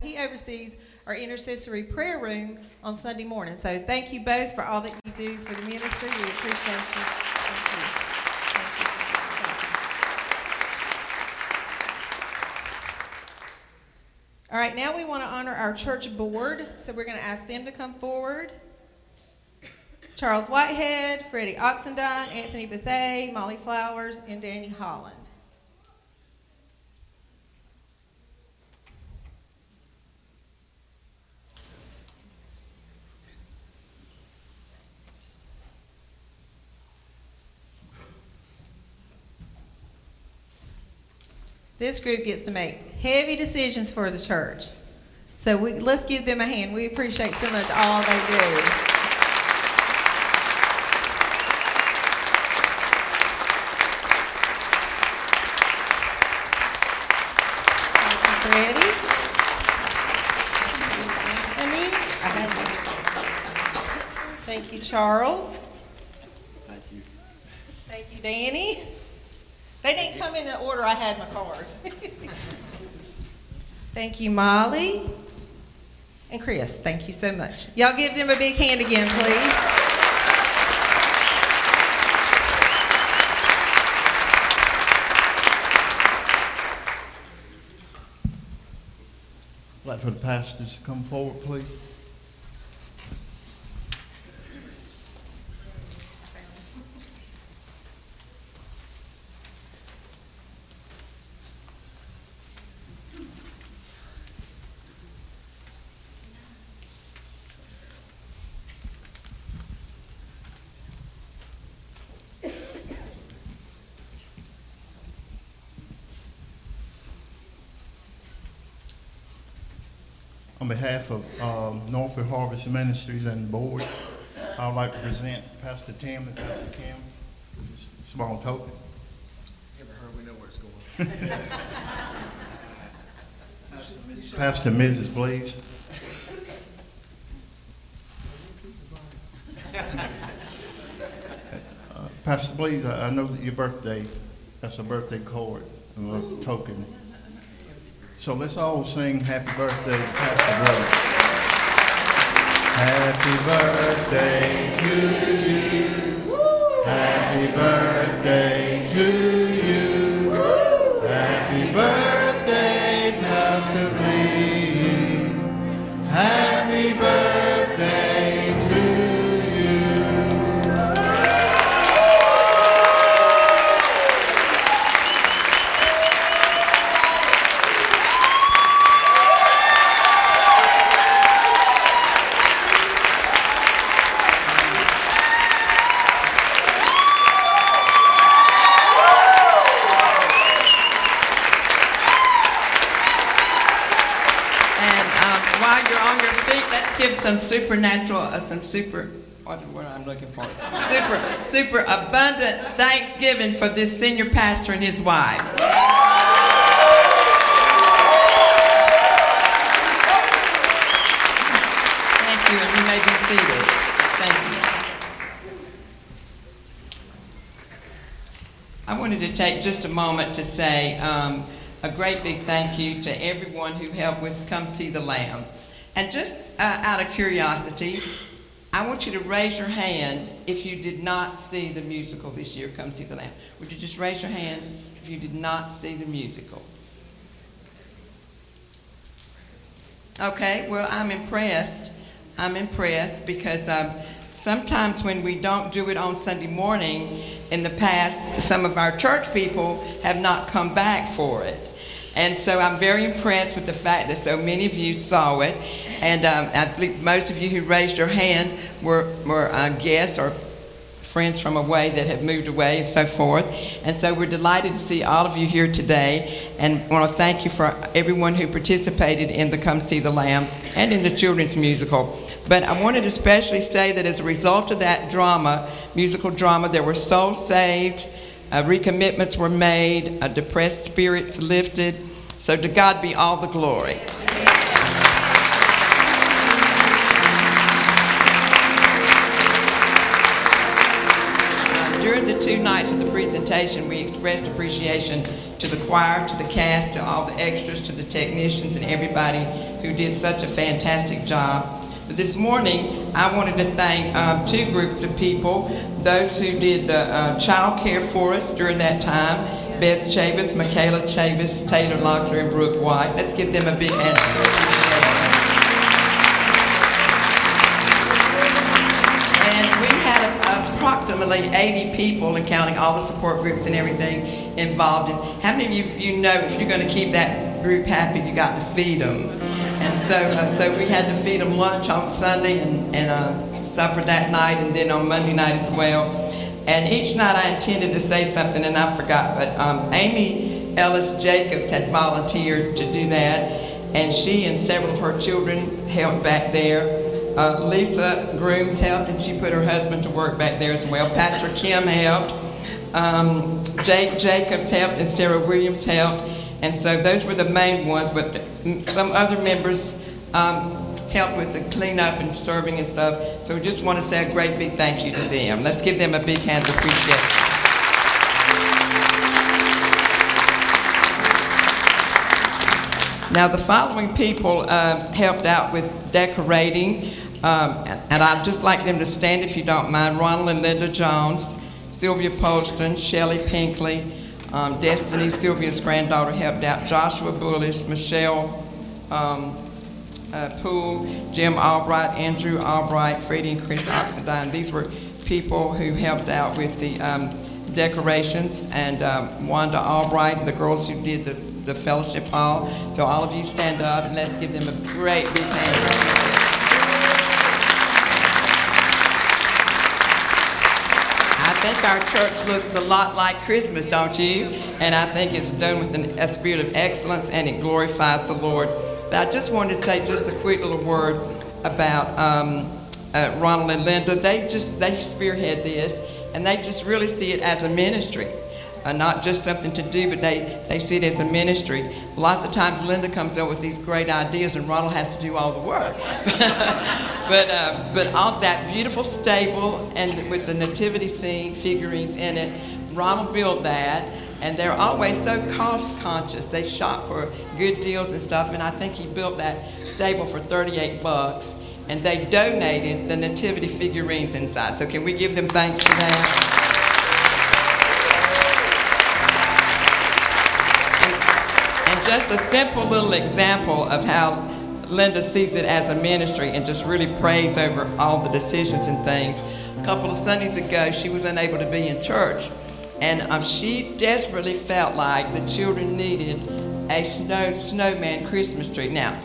He oversees our intercessory prayer room on Sunday morning. So thank you both for all that you do for the ministry. We appreciate you. Thank you. Thank you. All right, now we want to honor our church board, so we're going to ask them to come forward. Charles Whitehead, Freddie Oxendine, Anthony Bethay, Molly Flowers, and Danny Holland. This group gets to make heavy decisions for the church. So we, let's give them a hand. We appreciate so much all they do. Thank you, Charles. Thank you. Thank you, Danny. They didn't come in the order I had my cards. Thank you, Molly. And Chris, thank you so much. Y'all give them a big hand again, please. I'd like for the pastors to come forward, please. On behalf of um, Norfolk Harvest Ministries and board, I'd like to present Pastor Tim and Pastor Kim, small token. Never heard, we know where it's going. Pastor Mrs. Blees. Uh, Pastor Blees, I I know that your birthday, that's a birthday card, a token. So let's all sing happy birthday to Pastor Blees. Happy birthday to you. Happy birthday to you. Happy birthday, supernatural, uh, some super, what word I'm looking for? Super, super abundant thanksgiving for this senior pastor and his wife. Thank you, and you may be seated. Thank you. I wanted to take just a moment to say um, a great big thank you to everyone who helped with Come See the Lamb. And just uh, out of curiosity, I want you to raise your hand if you did not see the musical this year, Come See the Lamb. Would you just raise your hand if you did not see the musical? Okay, well, I'm impressed. I'm impressed because um, sometimes when we don't do it on Sunday morning, in the past, some of our church people have not come back for it. And so I'm very impressed with the fact that so many of you saw it. And um, I believe most of you who raised your hand were, were uh, guests or friends from away that have moved away and so forth. And so we're delighted to see all of you here today and want to thank you for everyone who participated in the Come See the Lamb and in the children's musical. But I wanted to especially say that as a result of that drama, musical drama, there were souls saved, uh, recommitments were made, uh, depressed spirits lifted. So to God be all the glory. Uh, two nights of the presentation, we expressed appreciation to the choir, to the cast, to all the extras, to the technicians, and everybody who did such a fantastic job. But this morning, I wanted to thank um, two groups of people, those who did the uh, child care for us during that time, Beth Chavis, Michaela Chavis, Taylor Locklear, and Brooke White. Let's give them a big hand. Approximately 80 people, and counting all the support groups and everything involved. And how many of you, you know if you're going to keep that group happy, you got to feed them? And so, uh, so we had to feed them lunch on Sunday and, and uh, supper that night, and then on Monday night as well. And each night I intended to say something, and I forgot. But um, Amy Ellis Jacobs had volunteered to do that, and she and several of her children helped back there. Uh, Lisa Grooms helped, and she put her husband to work back there as well. Pastor Kim helped. Um, Jake Jacobs helped, and Sarah Williams helped. And so those were the main ones, but the, some other members um, helped with the cleanup and serving and stuff. So we just want to say a great big thank you to them. Let's give them a big hand of appreciation. Now, the following people uh, helped out with decorating, um, and I'd just like them to stand if you don't mind. Ronald and Linda Jones, Sylvia Poston, Shelley Pinkley, um, Destiny, Sylvia's granddaughter, helped out. Joshua Bullis, Michelle um, uh, Poole, Jim Albright, Andrew Albright, Freddie and Chris Oxendine. These were people who helped out with the um, decorations, and um, Wanda Albright, the girls who did the, the fellowship hall. So all of you stand up and let's give them a great big hand. Think our church looks a lot like Christmas, don't you? And I think it's done with an, a spirit of excellence and it glorifies the Lord. But I just wanted to say just a quick little word about um, uh, Ronald and Linda. They just they spearhead this, and they just really see it as a ministry. Uh, not just something to do, but they, they see it as a ministry. Lots of times Linda comes up with these great ideas and Ronald has to do all the work. but uh, but all that beautiful stable and with the nativity scene figurines in it, Ronald built that. And they're always so cost conscious. They shop for good deals and stuff. And I think he built that stable for 38 bucks. And they donated the nativity figurines inside. So can we give them thanks for that? And just a simple little example of how Linda sees it as a ministry and just really prays over all the decisions and things. A couple of Sundays ago, she was unable to be in church, and um, she desperately felt like the children needed a snow snowman Christmas tree. Now,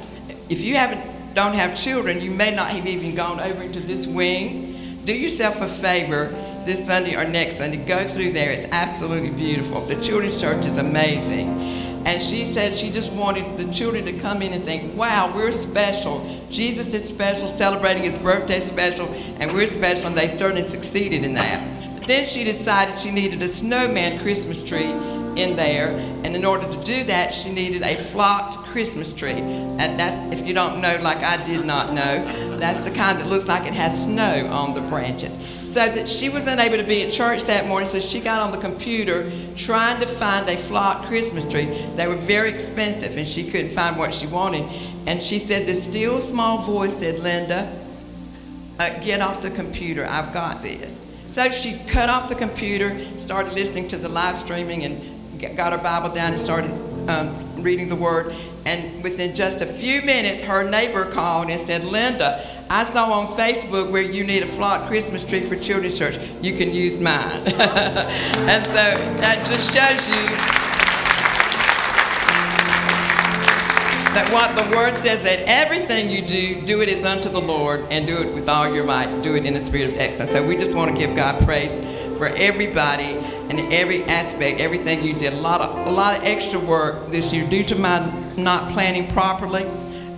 if you haven't don't have children, you may not have even gone over into this wing. Do yourself a favor this Sunday or next Sunday. Go through there. It's absolutely beautiful. The children's church is amazing. And she said she just wanted the children to come in and think, wow, we're special. Jesus is special, celebrating his birthday special, and we're special, and they certainly succeeded in that. But then she decided she needed a snowman Christmas tree in there, and in order to do that, she needed a flocked Christmas tree. And that's, if you don't know, like I did not know, that's the kind that looks like it has snow on the branches. So that she was unable to be at church that morning, so she got on the computer trying to find a flocked Christmas tree. They were very expensive, and she couldn't find what she wanted. And she said, the still small voice said, Linda, uh, get off the computer. I've got this. So she cut off the computer, started listening to the live streaming, and got her Bible down and started um, reading the Word. And within just a few minutes, her neighbor called and said, Linda, I saw on Facebook where you need a flocked Christmas tree for Children's Church. You can use mine. and so that just shows you that what the word says that everything you do, do it as unto the Lord and do it with all your might. Do it in the spirit of excellence. So we just want to give God praise for everybody and every aspect, everything you did. A lot of a lot of extra work this year due to my not planning properly.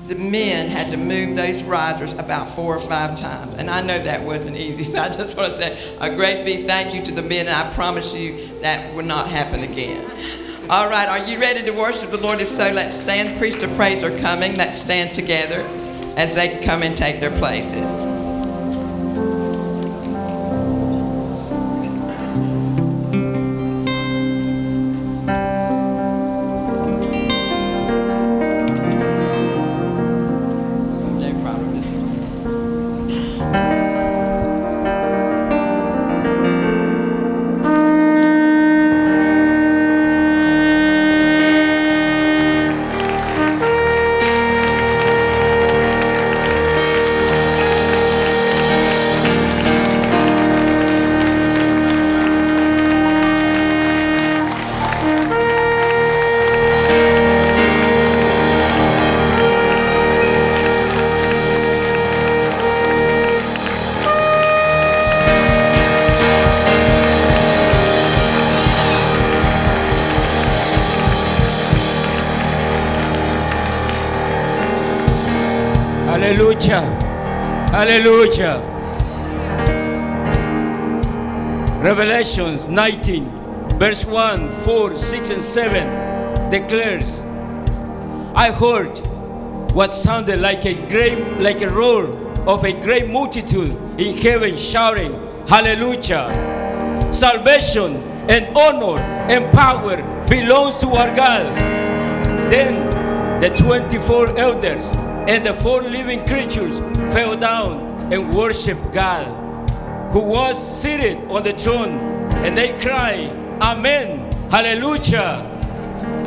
The men had to move those risers about four or five times, and I know that wasn't easy. So I just want to say a great big thank you to the men, and I promise you that will not happen again. All right, are you ready to worship the Lord? If so, let's stand. Priest of praise are coming. Let's stand together as they come and take their places. Aleluya. Revelations 19, verse 1, 4, 6, and 7 declares, I heard what sounded like a great, like a roar of a great multitude in heaven shouting, Hallelujah. Salvation and honor and power belongs to our God. Then the 24 elders and the four living creatures fell down and worshiped God, who was seated on the throne, and they cried, Amen, Hallelujah.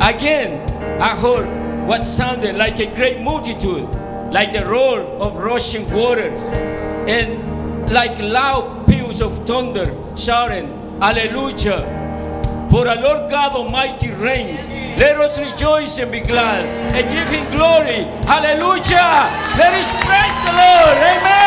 Again, I heard what sounded like a great multitude, like the roar of rushing waters, and like loud peals of thunder, shouting, Hallelujah. For the Lord God Almighty reigns. Let us rejoice and be glad and give him glory. Hallelujah. Let us praise the Lord. Amen.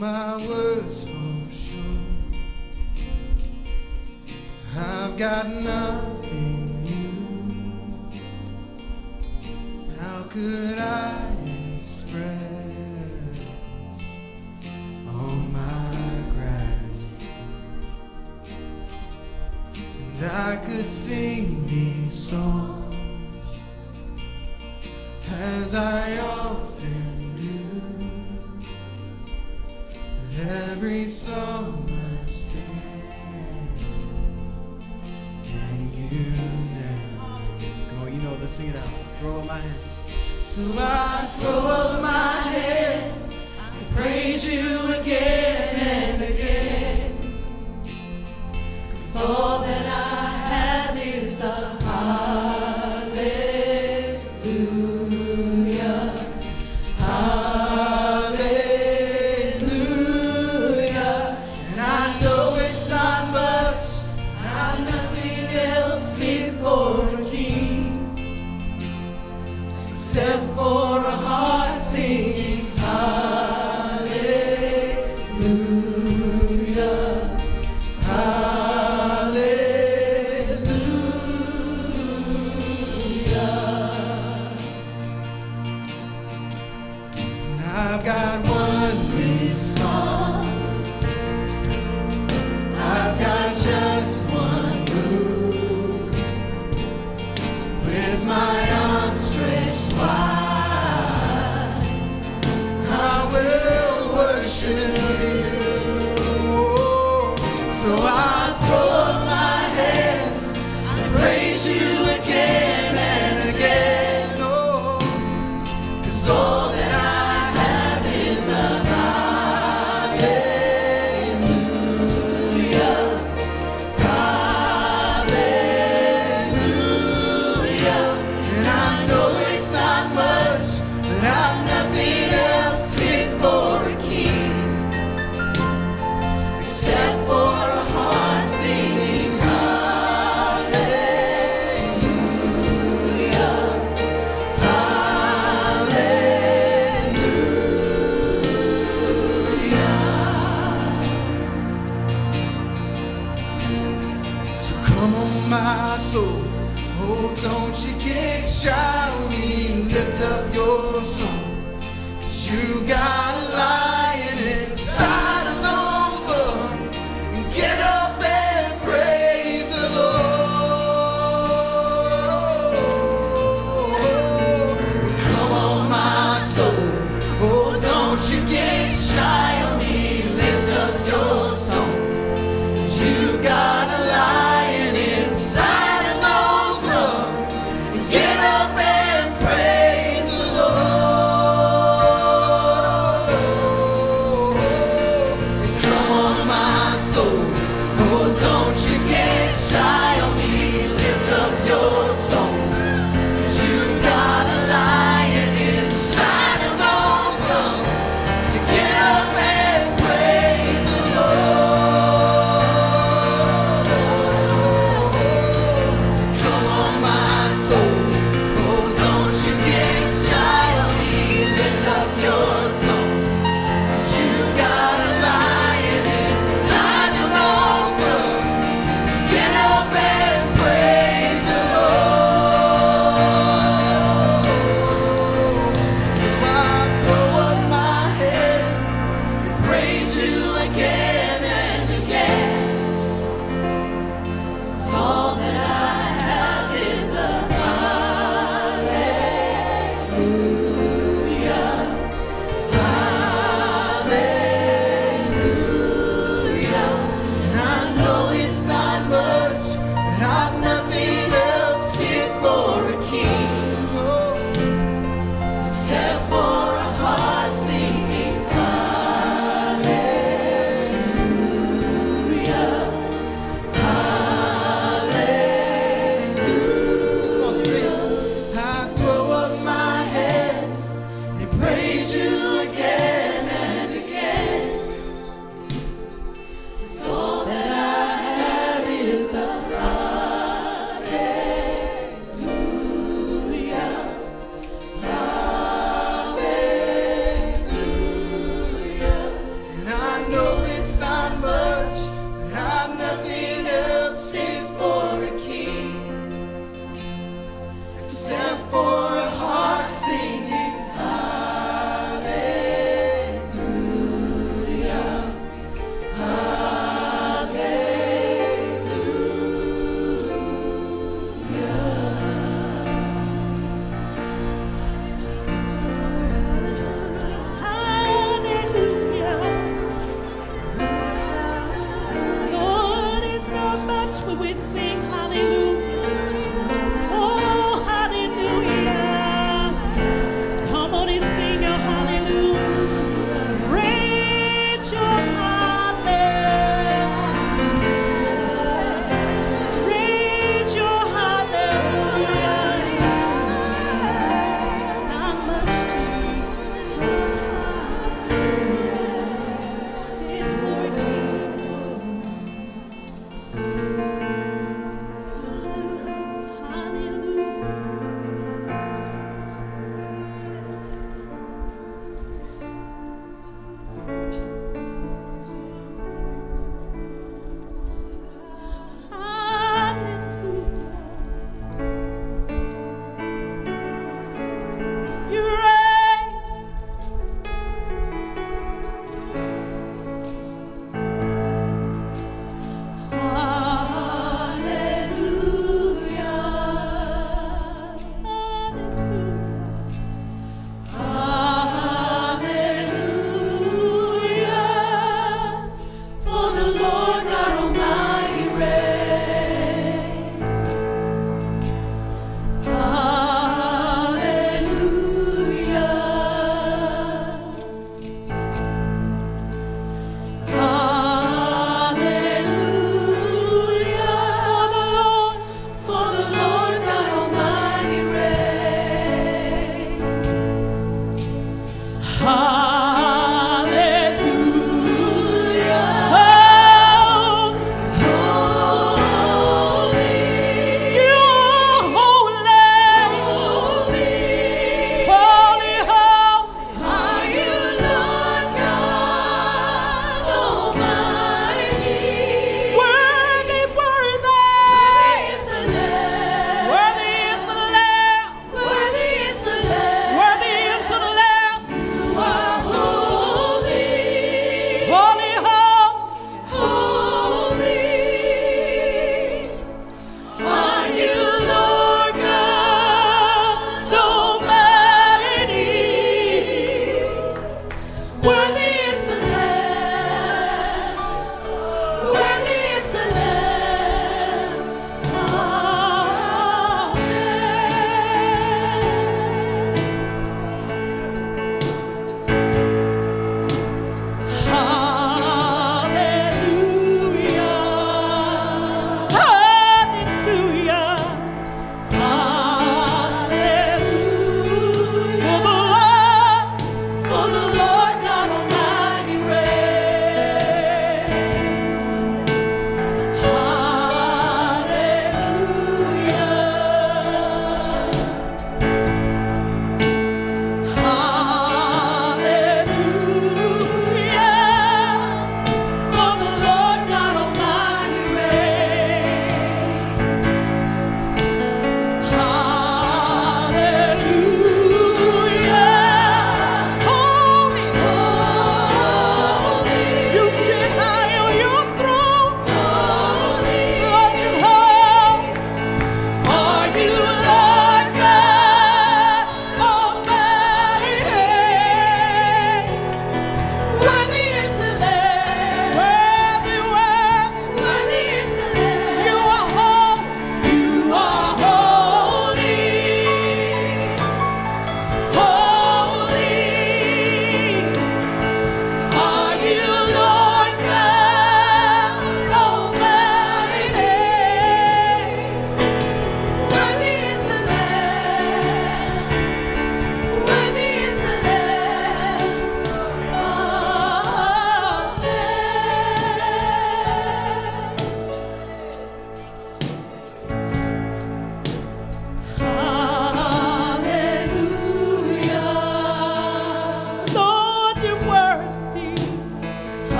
my words fall short. I've got nothing new. How could I express all my gratitude? And I could sing.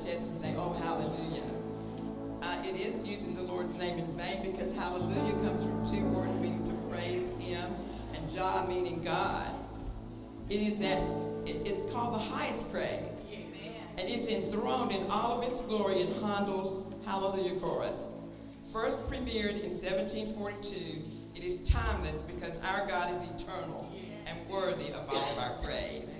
chest and say, oh, hallelujah. Uh, it is using the Lord's name in vain because hallelujah comes from two words meaning to praise him and Jah meaning God. It is that, it, it's called the highest praise. Amen. And it's enthroned in all of its glory in Handel's Hallelujah Chorus. First premiered in 1742, it is timeless because our God is eternal and worthy of all of our praise.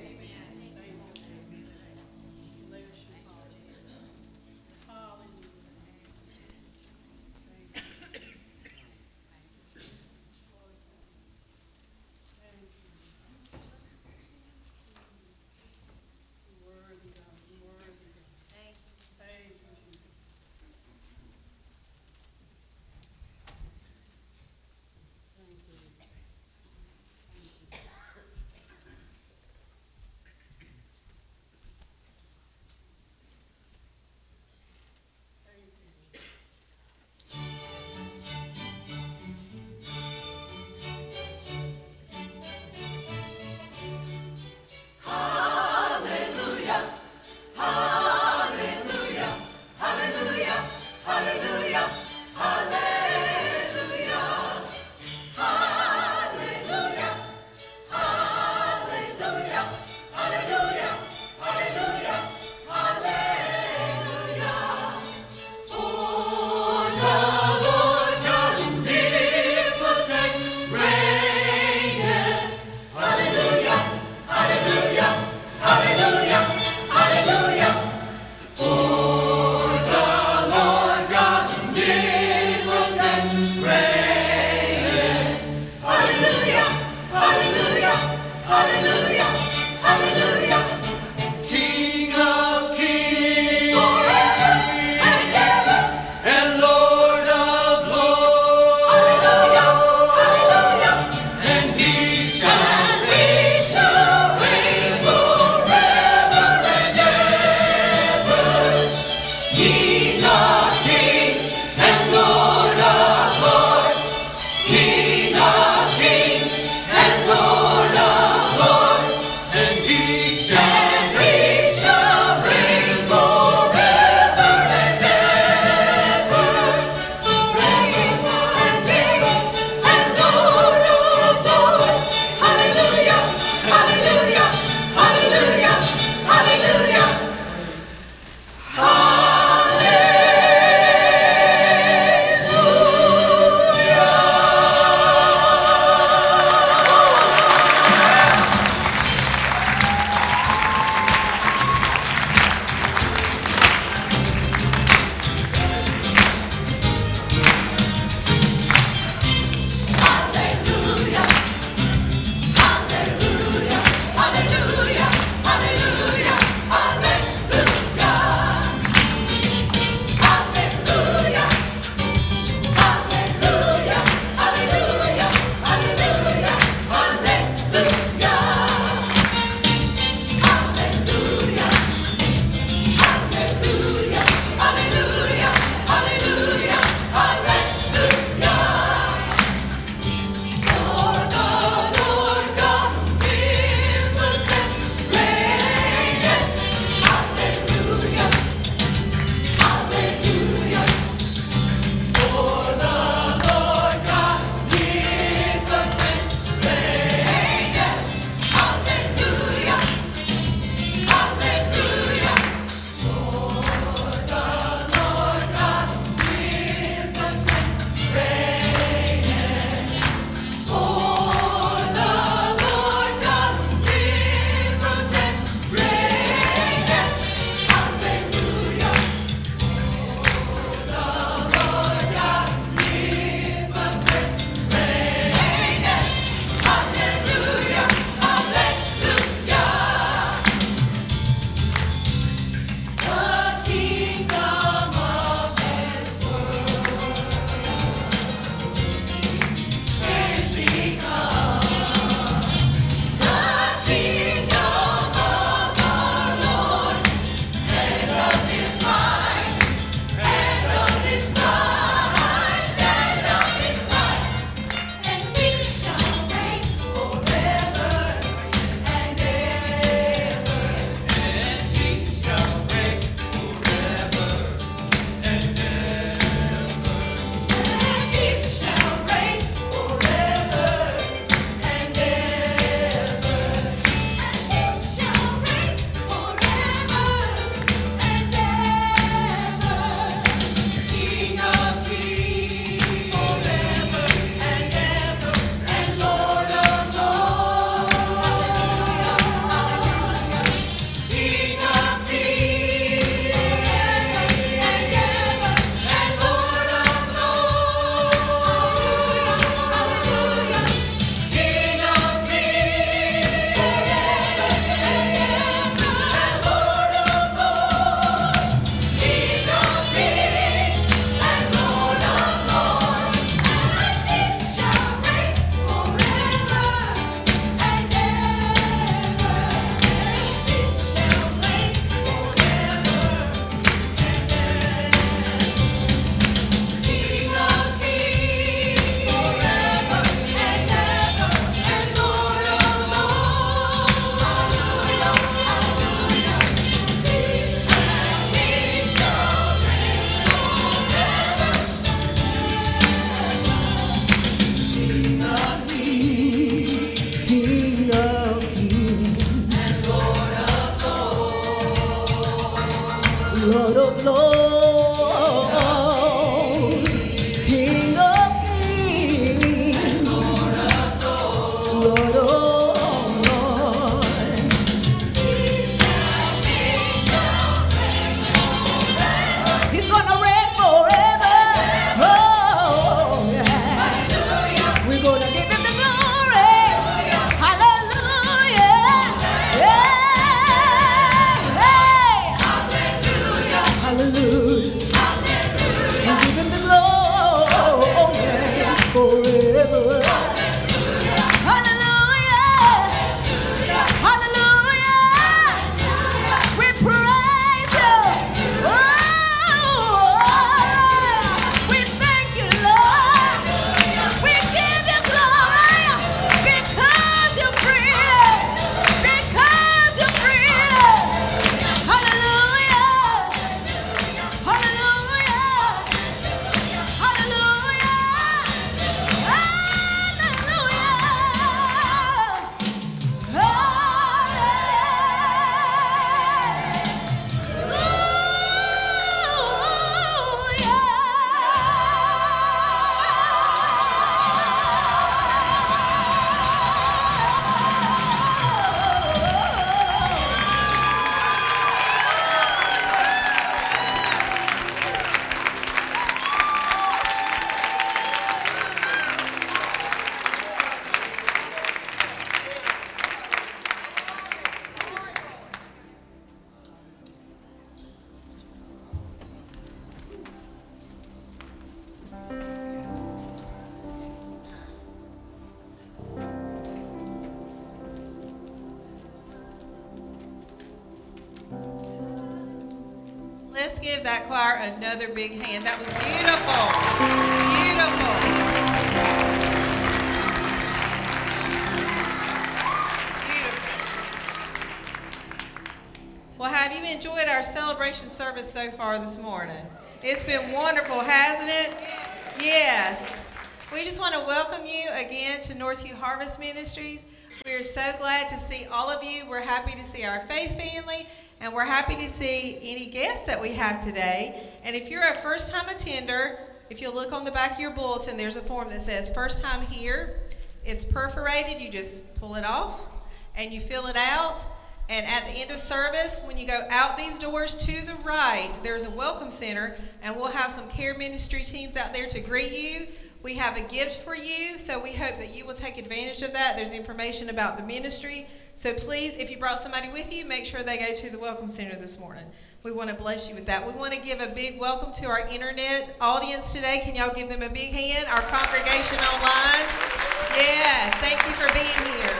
Give that choir another big hand. That was beautiful. Beautiful. Beautiful. Well, have you enjoyed our celebration service so far this morning? It's been wonderful, hasn't it? Yes. We just want to welcome you again to Northview Harvest Ministries. We are so glad to see all of you. We're happy to see our faith family, and we're happy to see any guests that we have today. And if you're a first time attender, if you look on the back of your bulletin, there's a form that says first time here. It's perforated, you just pull it off and you fill it out. And at the end of service, when you go out these doors to the right, there's a welcome center, and we'll have some care ministry teams out there to greet you. We have a gift for you, so we hope that you will take advantage of that. There's information about the ministry. So please, if you brought somebody with you, make sure they go to the Welcome Center this morning. We want to bless you with that. We want to give a big welcome to our internet audience today. Can y'all give them a big hand? Our congregation online. Yes, thank you for being here.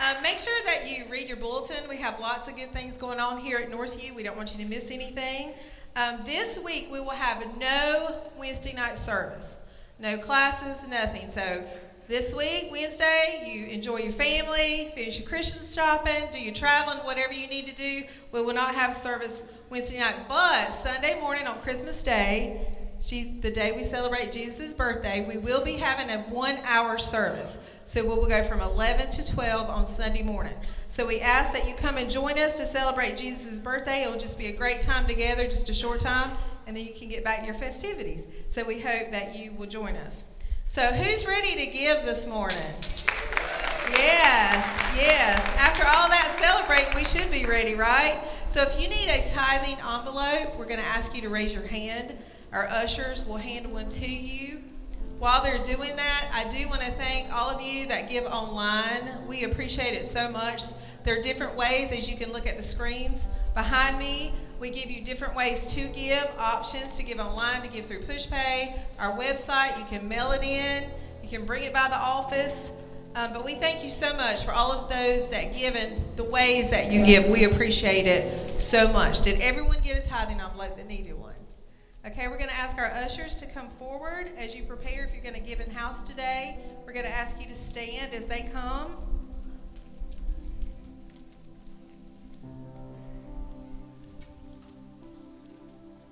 Um, make sure that you read your bulletin. We have lots of good things going on here at Northview. We don't want you to miss anything. Um, this week we will have no Wednesday night service, no classes, nothing. So this week, Wednesday, you enjoy your family, finish your Christmas shopping, do your traveling, whatever you need to do. We will not have service Wednesday night, but Sunday morning on Christmas Day, she's the day we celebrate Jesus' birthday. We will be having a one-hour service. So we will go from 11 to 12 on Sunday morning. So we ask that you come and join us to celebrate Jesus' birthday. It will just be a great time together, just a short time, and then you can get back to your festivities. So we hope that you will join us. So who's ready to give this morning? Yes, yes. After all that celebrate, we should be ready, right? So if you need a tithing envelope, we're going to ask you to raise your hand. Our ushers will hand one to you. While they're doing that, I do want to thank all of you that give online. We appreciate it so much. There are different ways, as you can look at the screens behind me. We give you different ways to give, options to give online, to give through PushPay, our website. You can mail it in, you can bring it by the office. Um, but we thank you so much for all of those that give and the ways that you give. We appreciate it so much. Did everyone get a tithing envelope that needed one? Okay, we're going to ask our ushers to come forward as you prepare. If you're going to give in house today, we're going to ask you to stand as they come.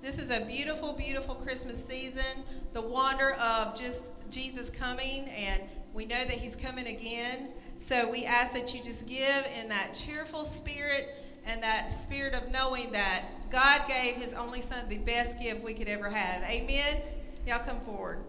This is a beautiful, beautiful Christmas season. The wonder of just Jesus coming, and we know that He's coming again. So we ask that you just give in that cheerful spirit and that spirit of knowing that God gave His only Son the best gift we could ever have. Amen. Y'all come forward.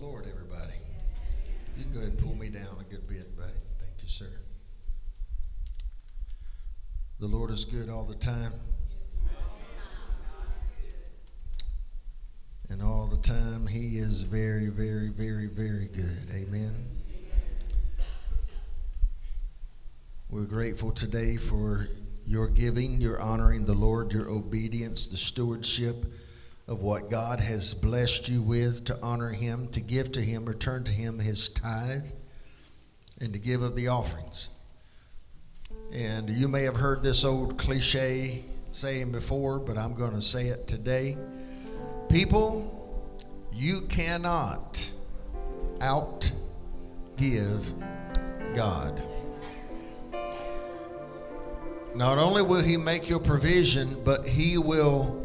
Lord, everybody. You can go ahead and pull me down a good bit, buddy. Thank you, sir. The Lord is good all the time. And all the time, He is very, very, very, very good. Amen. We're grateful today for your giving, your honoring the Lord, your obedience, the stewardship of what God has blessed you with to honor Him, to give to Him, return to Him His tithe, and to give of the offerings. And you may have heard this old cliche saying before, but I'm going to say it today. People, you cannot out give God. Not only will He make your provision, but He will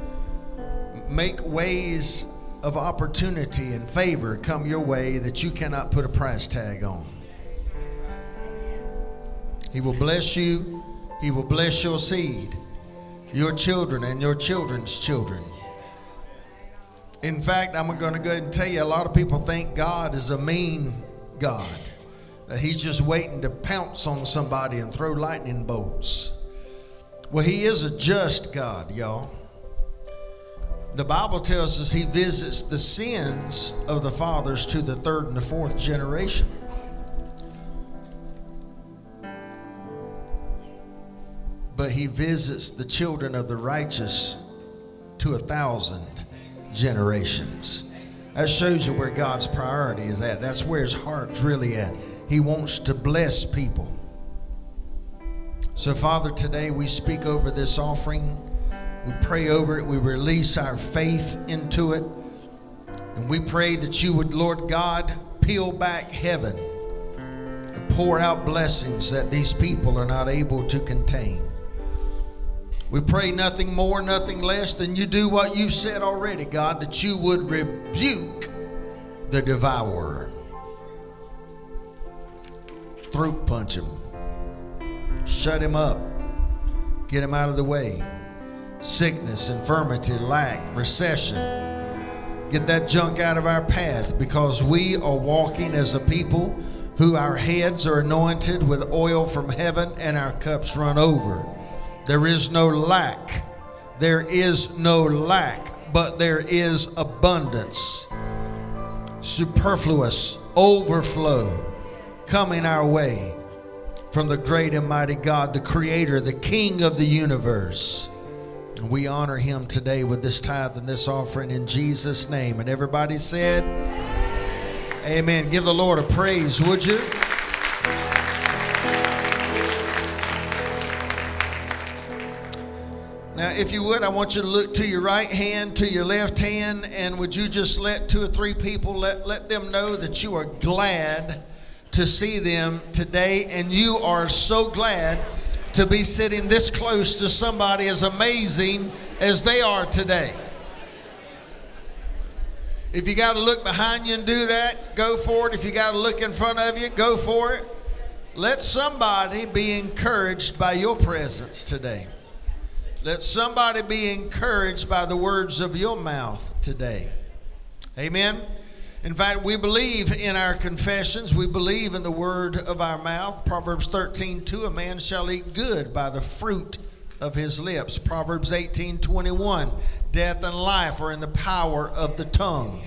make ways of opportunity and favor come your way that you cannot put a price tag on. He will bless you, He will bless your seed, your children, and your children's children. In fact, I'm going to go ahead and tell you a lot of people think God is a mean God, that He's just waiting to pounce on somebody and throw lightning bolts. Well, He is a just God, y'all. The Bible tells us He visits the sins of the fathers to the third and the fourth generation. But He visits the children of the righteous to a thousand generations. That shows you where God's priority is at. That's where His heart's really at. He wants to bless people. So, Father, today we speak over this offering. We pray over it. We release our faith into it. And we pray that you would, Lord God, peel back heaven and pour out blessings that these people are not able to contain. We pray nothing more, nothing less than you do what you've said already, God, that you would rebuke the devourer. Throat punch him. Shut him up. Get him out of the way. Sickness, infirmity, lack, recession. Get that junk out of our path because we are walking as a people who our heads are anointed with oil from heaven and our cups run over. There is no lack. There is no lack, but there is abundance. Superfluous overflow coming our way from the great and mighty God, the Creator, the King of the universe. We honor Him today with this tithe and this offering in Jesus' name. And everybody said, Amen. Give the Lord a praise, would you? Now, if you would, I want you to look to your right hand, to your left hand, and would you just let two or three people let, let them know that you are glad to see them today, and you are so glad to be sitting this close to somebody as amazing as they are today. If you got to look behind you and do that, go for it. If you got to look in front of you, go for it. Let somebody be encouraged by your presence today. Let somebody be encouraged by the words of your mouth today. Amen. In fact, we believe in our confessions. We believe in the word of our mouth. Proverbs 13, 2, a man shall eat good by the fruit of his lips. Proverbs 18, 21, death and life are in the power of the tongue.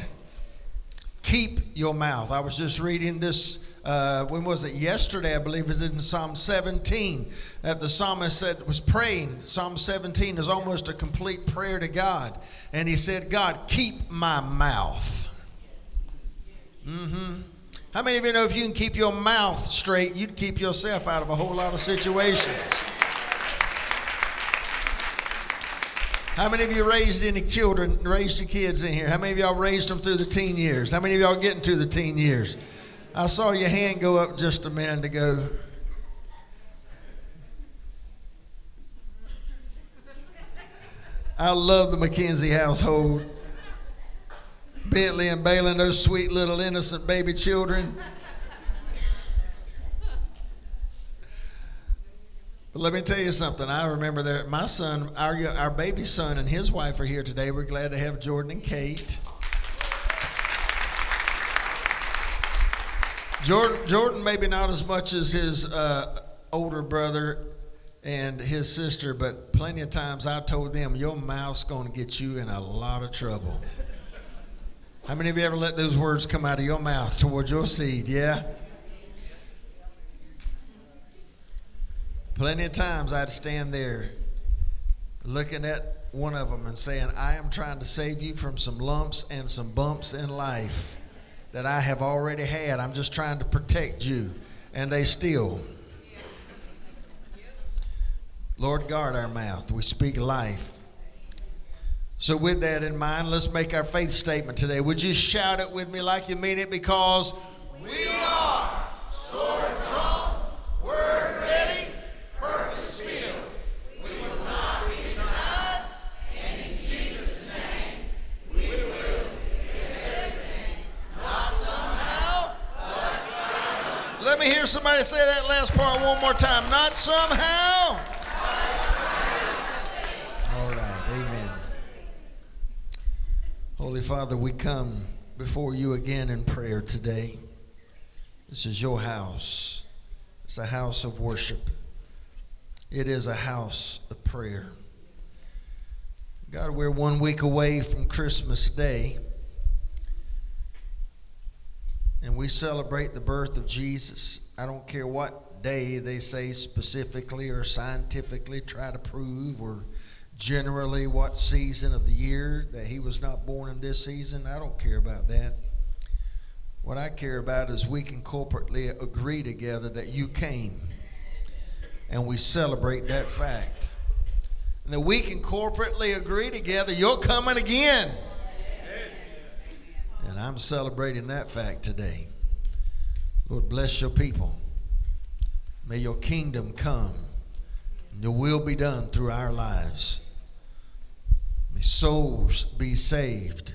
Keep your mouth. I was just reading this, uh, when was it? Yesterday, I believe, is in Psalm 17. That the psalmist said was praying. Psalm 17 is almost a complete prayer to God. And he said, God, keep my mouth. Mm-hmm. How many of you know if you can keep your mouth straight, you'd keep yourself out of a whole lot of situations? How many of you raised any children, raised your kids in here? How many of y'all raised them through the teen years? How many of y'all getting to the teen years? I saw your hand go up just a minute ago. I love the McKenzie household. Bentley and Balin, those sweet little innocent baby children. But let me tell you something. I remember that my son, our, our baby son, and his wife are here today. We're glad to have Jordan and Kate. Jordan, Jordan, maybe not as much as his uh, older brother and his sister, but plenty of times I told them, your mouth's going to get you in a lot of trouble. How many of you ever let those words come out of your mouth towards your seed? Yeah? Plenty of times I'd stand there looking at one of them and saying, I am trying to save you from some lumps and some bumps in life that I have already had. I'm just trying to protect you. And they still. Lord, guard our mouth. We speak life. So, with that in mind, let's make our faith statement today. Would you shout it with me like you mean it? Because we are sword drawn, word ready, purpose filled. We will not be denied. And in Jesus' name, we will get everything. Not somehow. Let me hear somebody say that last part one more time. Not somehow. All right, amen. Holy Father, we come before you again in prayer today. This is your house. It's a house of worship. It is a house of prayer. God, we're one week away from Christmas Day. And we celebrate the birth of Jesus. I don't care what day they say specifically or scientifically try to prove or generally what season of the year that he was not born in this season. I don't care about that. What I care about is we can corporately agree together that you came and we celebrate that fact. And that we can corporately agree together you're coming again. And I'm celebrating that fact today. Lord, bless your people. May your kingdom come. Your will be done through our lives. May souls be saved.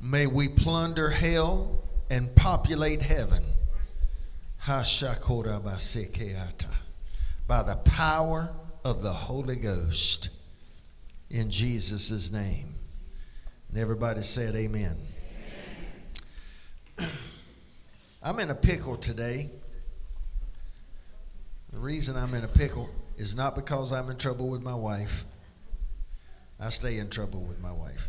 May we plunder hell and populate heaven. By the power of the Holy Ghost. In Jesus' name. And everybody said, Amen. I'm in a pickle today. The reason I'm in a pickle is not because I'm in trouble with my wife. I stay in trouble with my wife.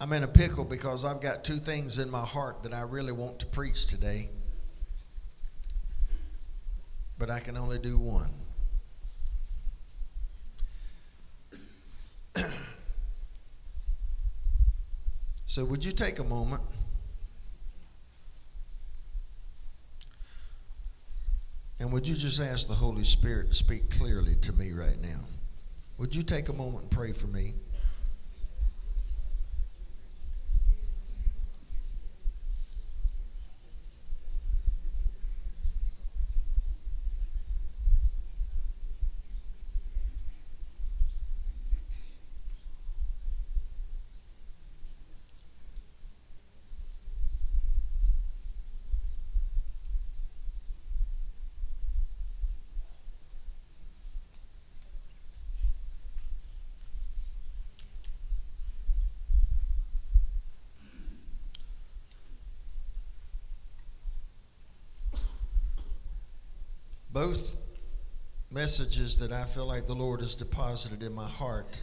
I'm in a pickle because I've got two things in my heart that I really want to preach today, but I can only do one. so, would you take a moment? And would you just ask the Holy Spirit to speak clearly to me right now? Would you take a moment and pray for me? both messages that I feel like the Lord has deposited in my heart.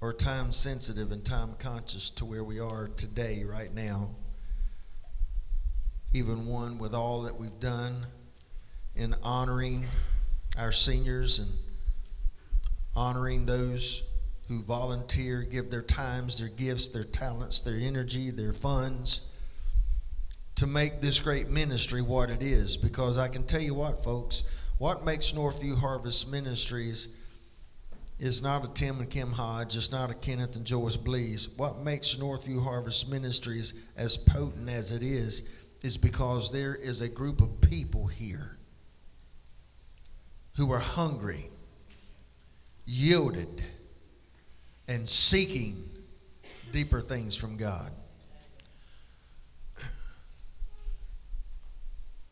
Are time sensitive and time conscious to where we are today, right now. Even one with all that we've done in honoring our seniors and honoring those who volunteer, give their times, their gifts, their talents, their energy, their funds to make this great ministry what it is. Because I can tell you what, folks, what makes Northview Harvest Ministries is not a Tim and Kim Hodge, it's not a Kenneth and Joyce Blees. What makes Northview Harvest Ministries as potent as it is, is because there is a group of people here who are hungry, yielded, and seeking deeper things from God.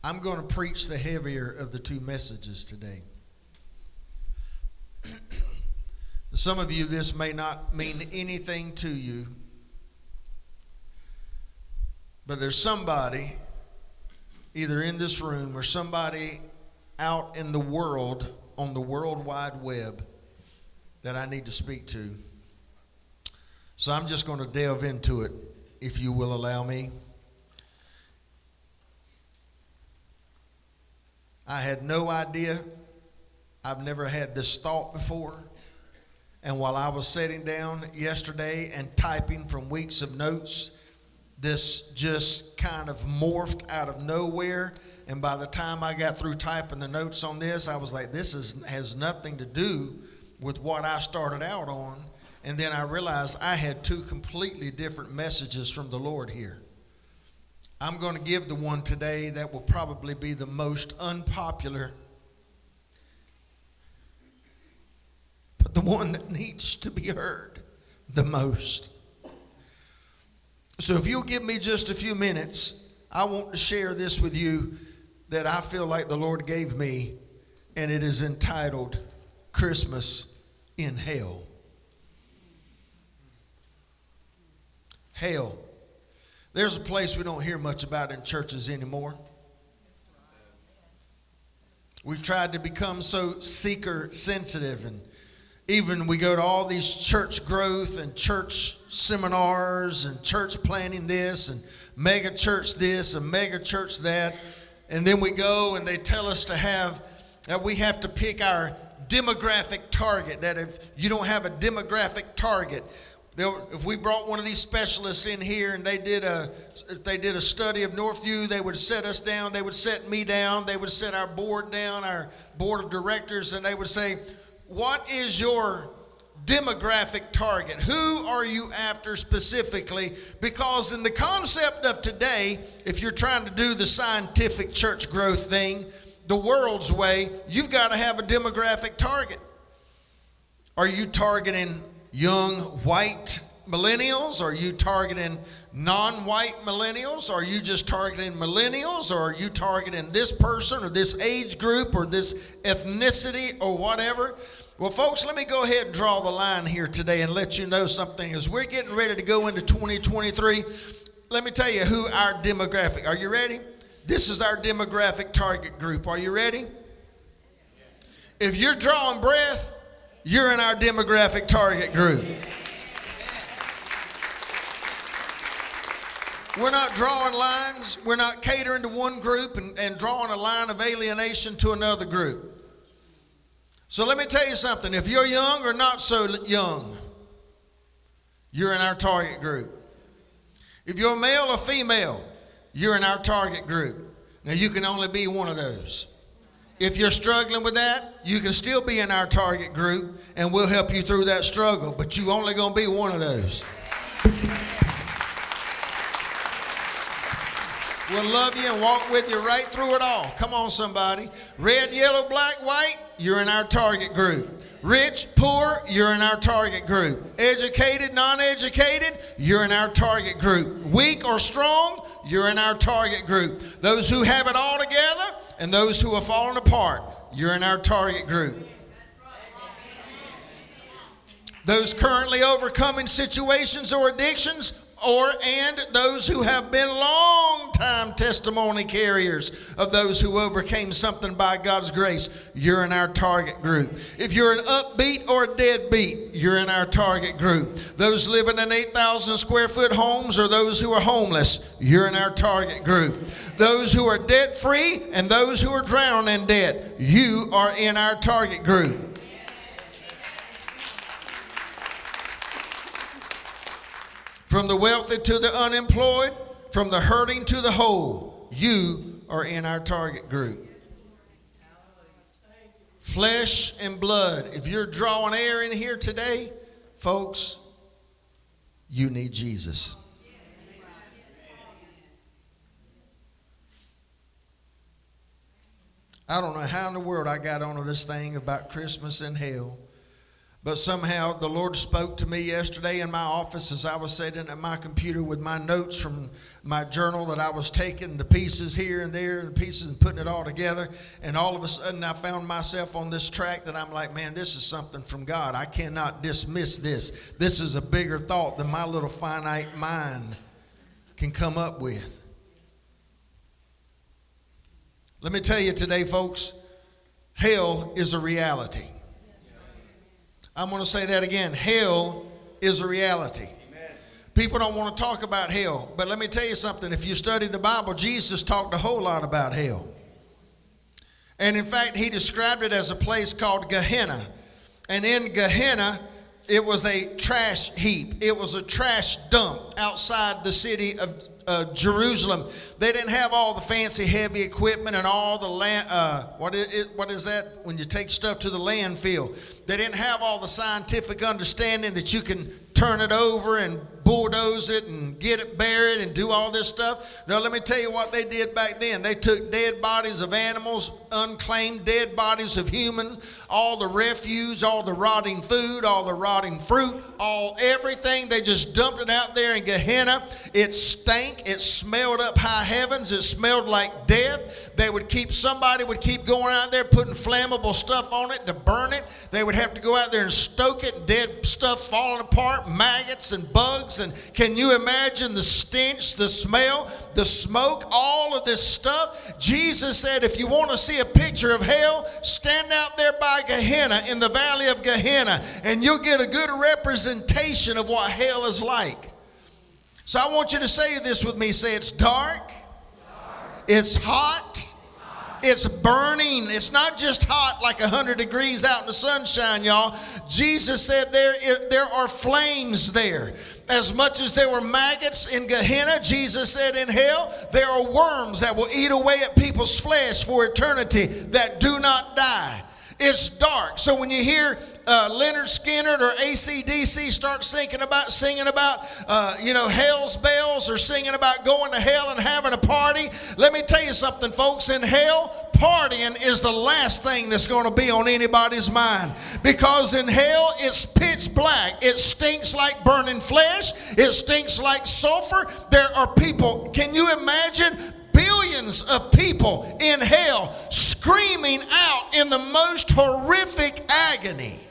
I'm going to preach the heavier of the two messages today. Some of you, this may not mean anything to you, but there's somebody, either in this room or somebody out in the world, on the World Wide Web, that I need to speak to. So I'm just going to delve into it, if you will allow me. I had no idea. I've never had this thought before. And while I was sitting down yesterday and typing from weeks of notes, this just kind of morphed out of nowhere. And by the time I got through typing the notes on this, I was like, this is, has nothing to do with what I started out on. And then I realized I had two completely different messages from the Lord here. I'm going to give the one today that will probably be the most unpopular, but the one that needs to be heard the most. So, if you'll give me just a few minutes, I want to share this with you that I feel like the Lord gave me, and it is entitled Christmas in Hell. Hell. There's a place we don't hear much about in churches anymore. We've tried to become so seeker sensitive, and even we go to all these church growth and church seminars and church planning this and mega church this and mega church that. And then we go and they tell us to have, that we have to pick our demographic target. That if you don't have a demographic target, if we brought one of these specialists in here and they did a if they did a study of Northview, they would set us down, they would set me down, they would set our board down, our board of directors, and they would say, What is your demographic target? Who are you after specifically? Because in the concept of today, if you're trying to do the scientific church growth thing, the world's way, you've got to have a demographic target. Are you targeting young white millennials? Are you targeting non white millennials? Are you just targeting millennials? Or are you targeting this person or this age group or this ethnicity or whatever? Well, folks, let me go ahead and draw the line here today and let you know something. As we're getting ready to go into 2023, let me tell you who our demographic. Are you ready? This is our demographic target group. Are you ready? If you're drawing breath, you're in our demographic target group. We're not drawing lines. We're not catering to one group and, and drawing a line of alienation to another group. So let me tell you something. If you're young or not so young, you're in our target group. If you're male or female, you're in our target group. Now, you can only be one of those. If you're struggling with that, you can still be in our target group and we'll help you through that struggle, but you only going to be one of those. We'll love you and walk with you right through it all. Come on, somebody. Red, yellow, black, white, you're in our target group. Rich, poor, you're in our target group. Educated, non educated, you're in our target group. Weak or strong, you're in our target group. Those who have it all together, and those who have fallen apart, you're in our target group. Those currently overcoming situations or addictions, or and those who have been long time testimony carriers of those who overcame something by God's grace, you're in our target group. If you're an upbeat or a deadbeat, you're in our target group. Those living in 8,000 square foot homes or those who are homeless, you're in our target group. Those who are debt free and those who are drowning in debt, you are in our target group. From the wealthy to the unemployed, from the hurting to the whole, you are in our target group. Flesh and blood. If you're drawing air in here today, folks, you need Jesus. I don't know how in the world I got onto this thing about Christmas and hell. But somehow the Lord spoke to me yesterday in my office as I was sitting at my computer with my notes from my journal that I was taking the pieces here and there, the pieces and putting it all together. And all of a sudden I found myself on this track that I'm like, man, this is something from God. I cannot dismiss this. This is a bigger thought than my little finite mind can come up with. Let me tell you today, folks, hell is a reality. I'm going to say that again. Hell is a reality. People don't want to talk about hell, but let me tell you something. If you study the Bible, Jesus talked a whole lot about hell. And in fact, he described it as a place called Gehenna. And in Gehenna, it was a trash heap, it was a trash dump outside the city of uh, Jerusalem. They didn't have all the fancy heavy equipment and all the land. Uh, what, is, what is that when you take stuff to the landfill? They didn't have all the scientific understanding that you can turn it over and bulldoze it and get it buried and do all this stuff. Now, let me tell you what they did back then. They took dead bodies of animals, unclaimed dead bodies of humans, all the refuse, all the rotting food, all the rotting fruit, all everything. They just dumped it out there in Gehenna. It stank. It smelled up high heavens. It smelled like death. They would keep somebody would keep going out there putting flammable stuff on it to burn it. They would have to go out there and stoke it, dead stuff falling apart, maggots and bugs. And can you imagine the stench, the smell, the smoke, all of this stuff? Jesus said, if you want to see a picture of hell, stand out there by Gehenna in the valley of Gehenna, and you'll get a good representation of what hell is like. So I want you to say this with me. Say it's dark, it's hot, it's burning. It's not just hot like 100 degrees out in the sunshine, y'all. Jesus said there, there are flames there. As much as there were maggots in Gehenna, Jesus said in hell, there are worms that will eat away at people's flesh for eternity that do not die. It's dark. So when you hear uh, Lynyrd Skynyrd or ACDC start singing about singing about uh, you know hell's bells or singing about going to hell and having a party. Let me tell you something, folks. In hell, partying is the last thing that's going to be on anybody's mind because in hell it's pitch black. It stinks like burning flesh. It stinks like sulfur. There are people. Can you imagine? Billions of people in hell screaming out in the most horrific agony.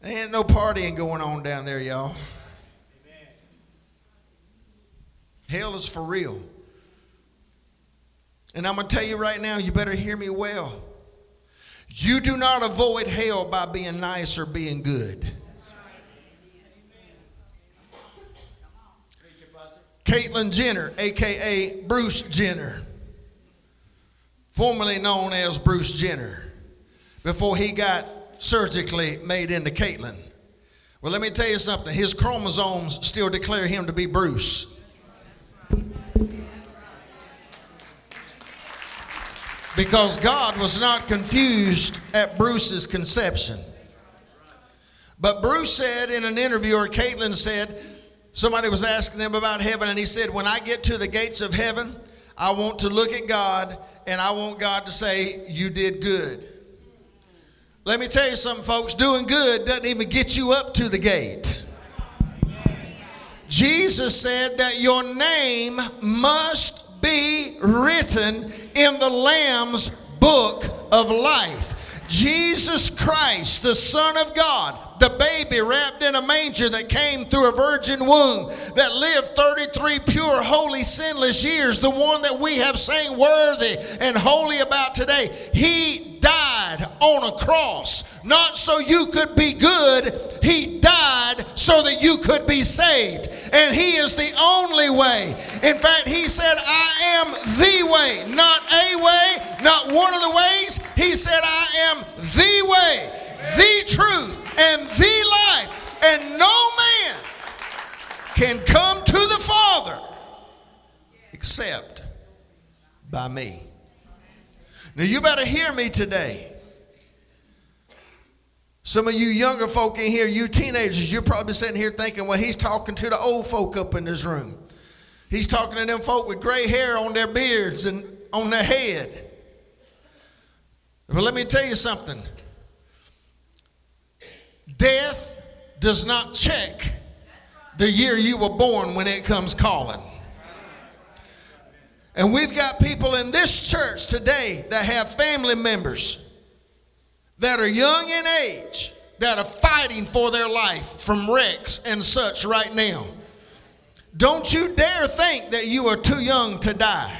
There ain't no partying going on down there, y'all. Hell is for real. And I'm going to tell you right now, you better hear me well. You do not avoid hell by being nice or being good. Caitlyn Jenner, aka Bruce Jenner, formerly known as Bruce Jenner, before he got surgically made into Caitlyn. Well, let me tell you something. His chromosomes still declare him to be Bruce. Because God was not confused at Bruce's conception. But Bruce said in an interview, or Caitlyn said, somebody was asking them about heaven, and he said, When I get to the gates of heaven, I want to look at God and I want God to say, You did good. Let me tell you something, folks. Doing good doesn't even get you up to the gate. Jesus said that your name must be written in the Lamb's book of life. Jesus Christ, the Son of God, the baby wrapped in a manger that came through a virgin womb, that lived 33 pure, holy, sinless years, the one that we have sang worthy and holy about today. He died on a cross, not so you could be good, He died so that you could be saved. And He is the only way. In fact, He said, I am the way, not a way, not one of the ways. He said, I am the way, the truth, and the life. And no man can come to the Father except by me. Now, you better hear me today. Some of you younger folk in here, you teenagers, you're probably sitting here thinking, well, he's talking to the old folk up in this room. He's talking to them folk with gray hair on their beards and on their head. But let me tell you something. Death does not check the year you were born when it comes calling. And we've got people in this church today that have family members that are young in age that are fighting for their life from wrecks and such right now. Don't you dare think that you are too young to die.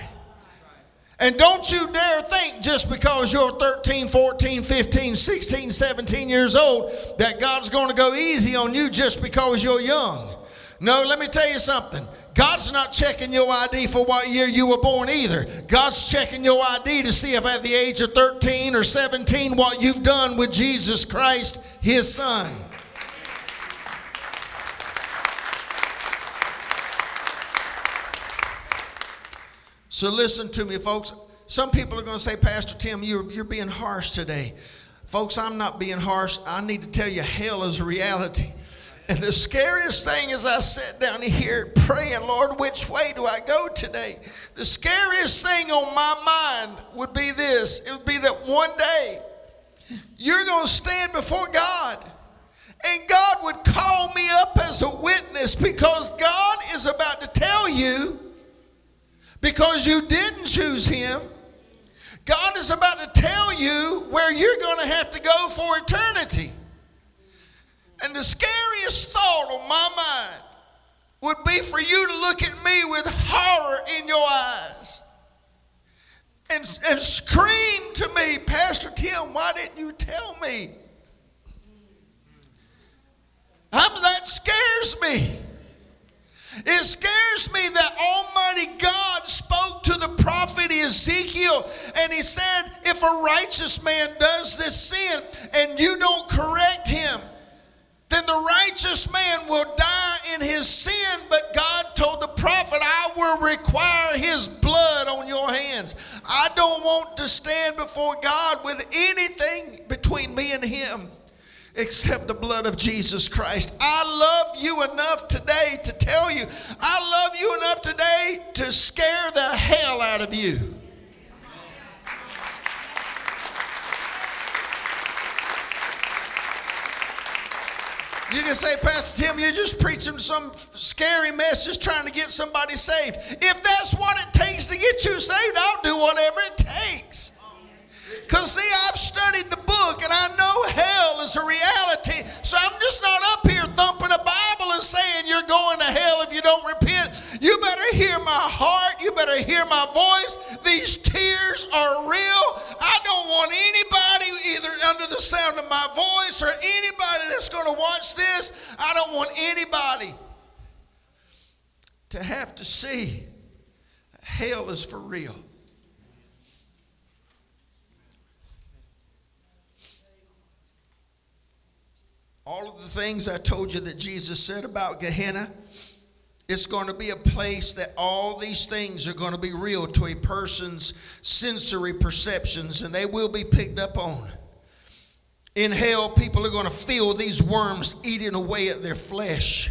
And don't you dare think just because you're 13, 14, 15, 16, 17 years old that God's going to go easy on you just because you're young. No, let me tell you something. God's not checking your ID for what year you were born either. God's checking your ID to see if at the age of 13 or 17 what you've done with Jesus Christ, his son. So listen to me, folks. Some people are going to say, Pastor Tim, you're, you're being harsh today. Folks, I'm not being harsh. I need to tell you, hell is reality. And the scariest thing is I sat down here praying, Lord, which way do I go today? The scariest thing on my mind would be this it would be that one day you're going to stand before God. And God would call me up as a witness because God is about to tell you, because you didn't choose Him, God is about to tell you where you're going to have to go for eternity. And the scariest thought on my mind would be for you to look at me with horror in your eyes and, and scream to me, Pastor Tim, why didn't you tell me? I'm, that scares me. It scares me that Almighty God spoke to the prophet Ezekiel and he said, If a righteous man does this sin and you don't correct him, then the righteous man will die in his sin. But God told the prophet, I will require his blood on your hands. I don't want to stand before God with anything between me and him except the blood of Jesus Christ. I love you enough today to tell you, I love you enough today to scare the hell out of you. You can say, Pastor Tim, you're just preaching some scary message trying to get somebody saved. If that's what it takes to get you saved, I'll do whatever it takes. Because, see, I've studied the book and I know hell is a reality. So I'm just not up here thumping a Bible and saying you're going to hell if you don't repent. You better hear my heart. You better hear my voice. These tears are real. I don't want anybody, either under the sound of my voice or anybody that's going to watch this, I don't want anybody to have to see hell is for real. All of the things I told you that Jesus said about Gehenna, it's going to be a place that all these things are going to be real to a person's sensory perceptions and they will be picked up on. In hell, people are going to feel these worms eating away at their flesh.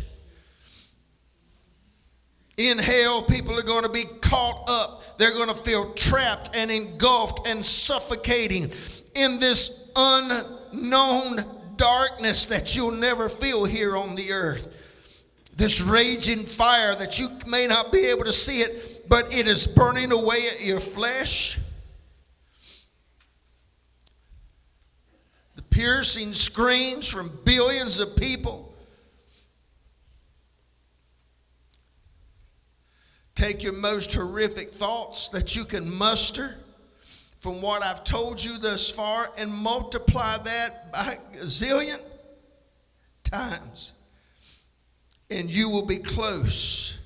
In hell, people are going to be caught up. They're going to feel trapped and engulfed and suffocating in this unknown darkness that you'll never feel here on the earth. This raging fire that you may not be able to see it, but it is burning away at your flesh. The piercing screams from billions of people. Take your most horrific thoughts that you can muster from what I've told you thus far and multiply that by a zillion times, and you will be close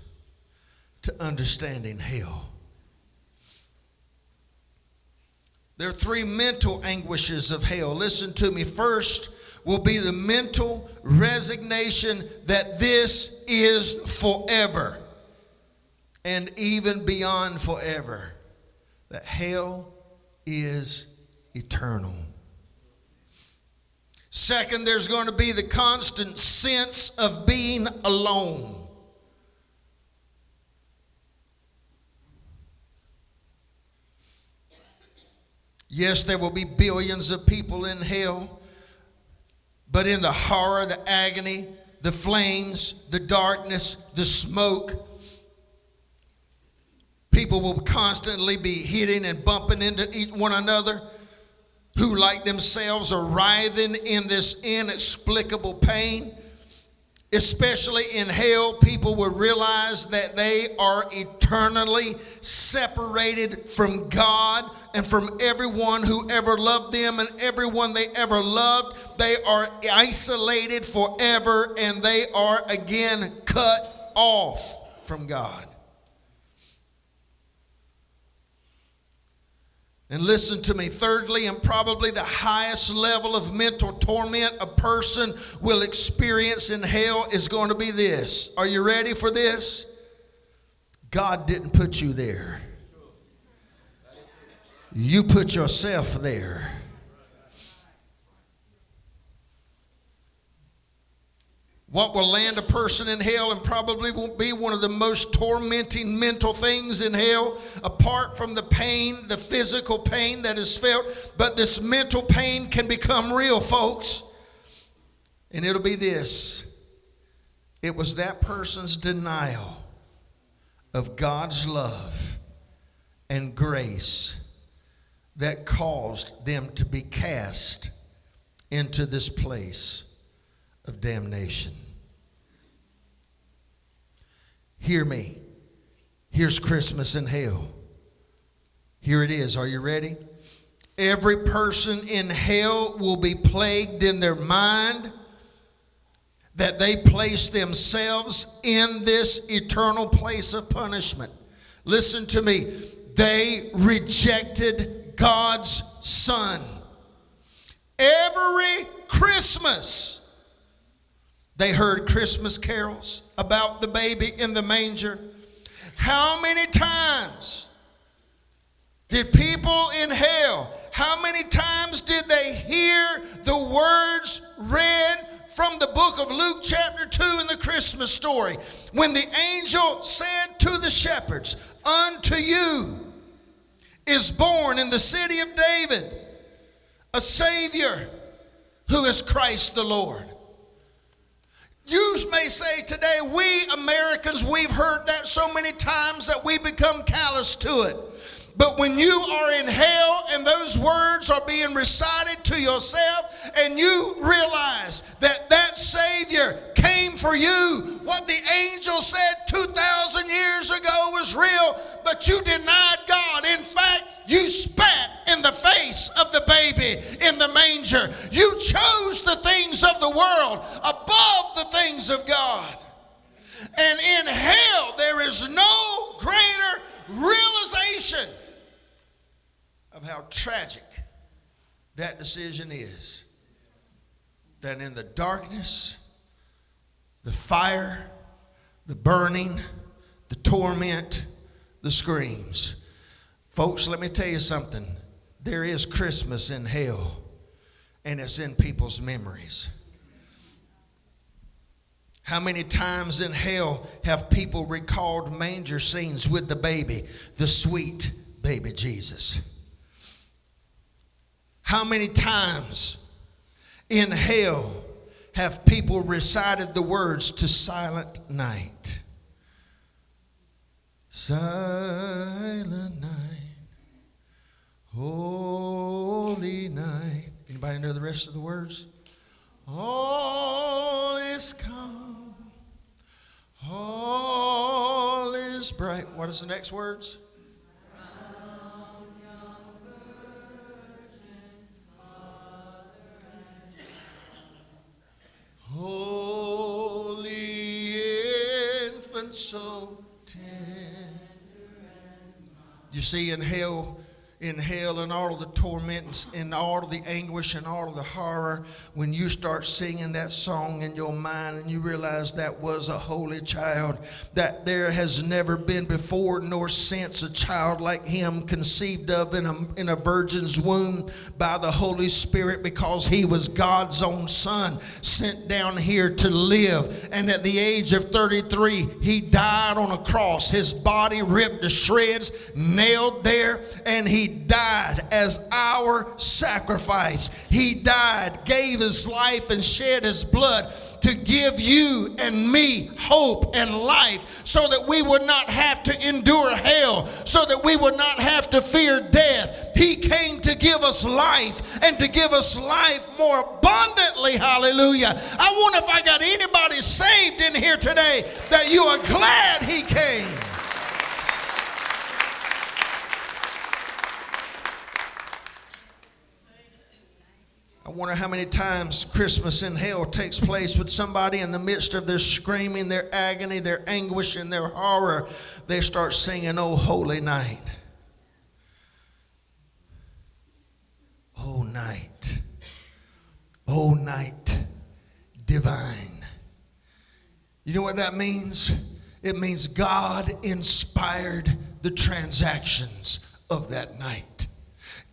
to understanding hell. There are three mental anguishes of hell. Listen to me. First will be the mental resignation that this is forever and even beyond forever. That hell is eternal. Second, there's going to be the constant sense of being alone. Yes, there will be billions of people in hell, But in the horror, the agony, the flames, the darkness, the smoke, people will constantly be hitting and bumping into one another who, like themselves, are writhing in this inexplicable pain. Especially in hell, people will realize that they are eternally separated from God and from everyone who ever loved them and everyone they ever loved. They are isolated forever and they are again cut off from God. And listen to me, thirdly, and probably the highest level of mental torment a person will experience in hell is going to be this. Are you ready for this? God didn't put you there, you put yourself there. What will land a person in hell and probably will be one of the most tormenting mental things in hell, apart from the pain, the physical pain that is felt. But this mental pain can become real, folks. And it'll be this it was that person's denial of God's love and grace that caused them to be cast into this place of damnation. Hear me. Here's Christmas in hell. Here it is. Are you ready? Every person in hell will be plagued in their mind that they place themselves in this eternal place of punishment. Listen to me. They rejected God's Son. Every Christmas, they heard Christmas carols about the baby in the manger. How many times did people in hell, how many times did they hear the words read from the book of Luke, chapter 2, in the Christmas story? When the angel said to the shepherds, Unto you is born in the city of David a Savior who is Christ the Lord. You may say today, we Americans, we've heard that so many times that we become callous to it. But when you are in hell and those words are being recited to yourself and you realize that that Savior came for you, what the angel said 2,000 years ago was real, but you denied God. In fact, you spat in the face of the baby in the manger. You chose the things of the world above the things of God. And in hell, there is no greater realization of how tragic that decision is than in the darkness, the fire, the burning, the torment, the screams. Folks, let me tell you something. There is Christmas in hell, and it's in people's memories. How many times in hell have people recalled manger scenes with the baby, the sweet baby Jesus? How many times in hell have people recited the words to Silent Night? Silent night, holy night. Anybody know the rest of the words? All is calm, all is bright. What is the next words? Holy infant, so tender. You see, in hell, in hell, and all of the torment, and all of the anguish, and all of the horror, when you start singing that song in your mind, and you realize that was a holy child, that there has never been before nor since a child like him conceived of in a, in a virgin's womb by the Holy Spirit, because he was God's own son, sent down here to live. And at the age of 33, he died on a cross, his body ripped to shreds, nailed there, and he died as our sacrifice. He died, gave his life, and shed his blood to give you and me hope and life so that we would not have to endure hell, so that we would not have to fear death. He came to give us life and to give us life more abundantly. Hallelujah. I wonder if I got anybody saved in here today that you are glad he came. Wonder how many times Christmas in hell takes place with somebody in the midst of their screaming, their agony, their anguish, and their horror. They start singing, Oh, holy night. Oh, night. Oh, night divine. You know what that means? It means God inspired the transactions of that night.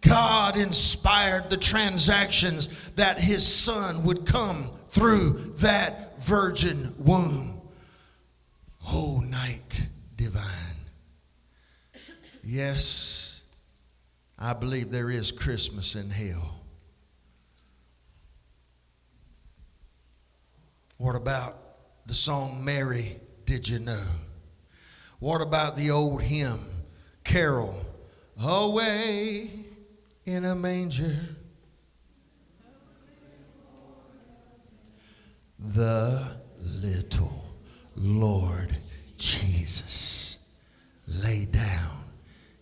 God inspired the transactions that his son would come through that virgin womb. Oh, night divine. Yes, I believe there is Christmas in hell. What about the song Mary, Did You Know? What about the old hymn, Carol, Away in a Manger? The little Lord Jesus lay down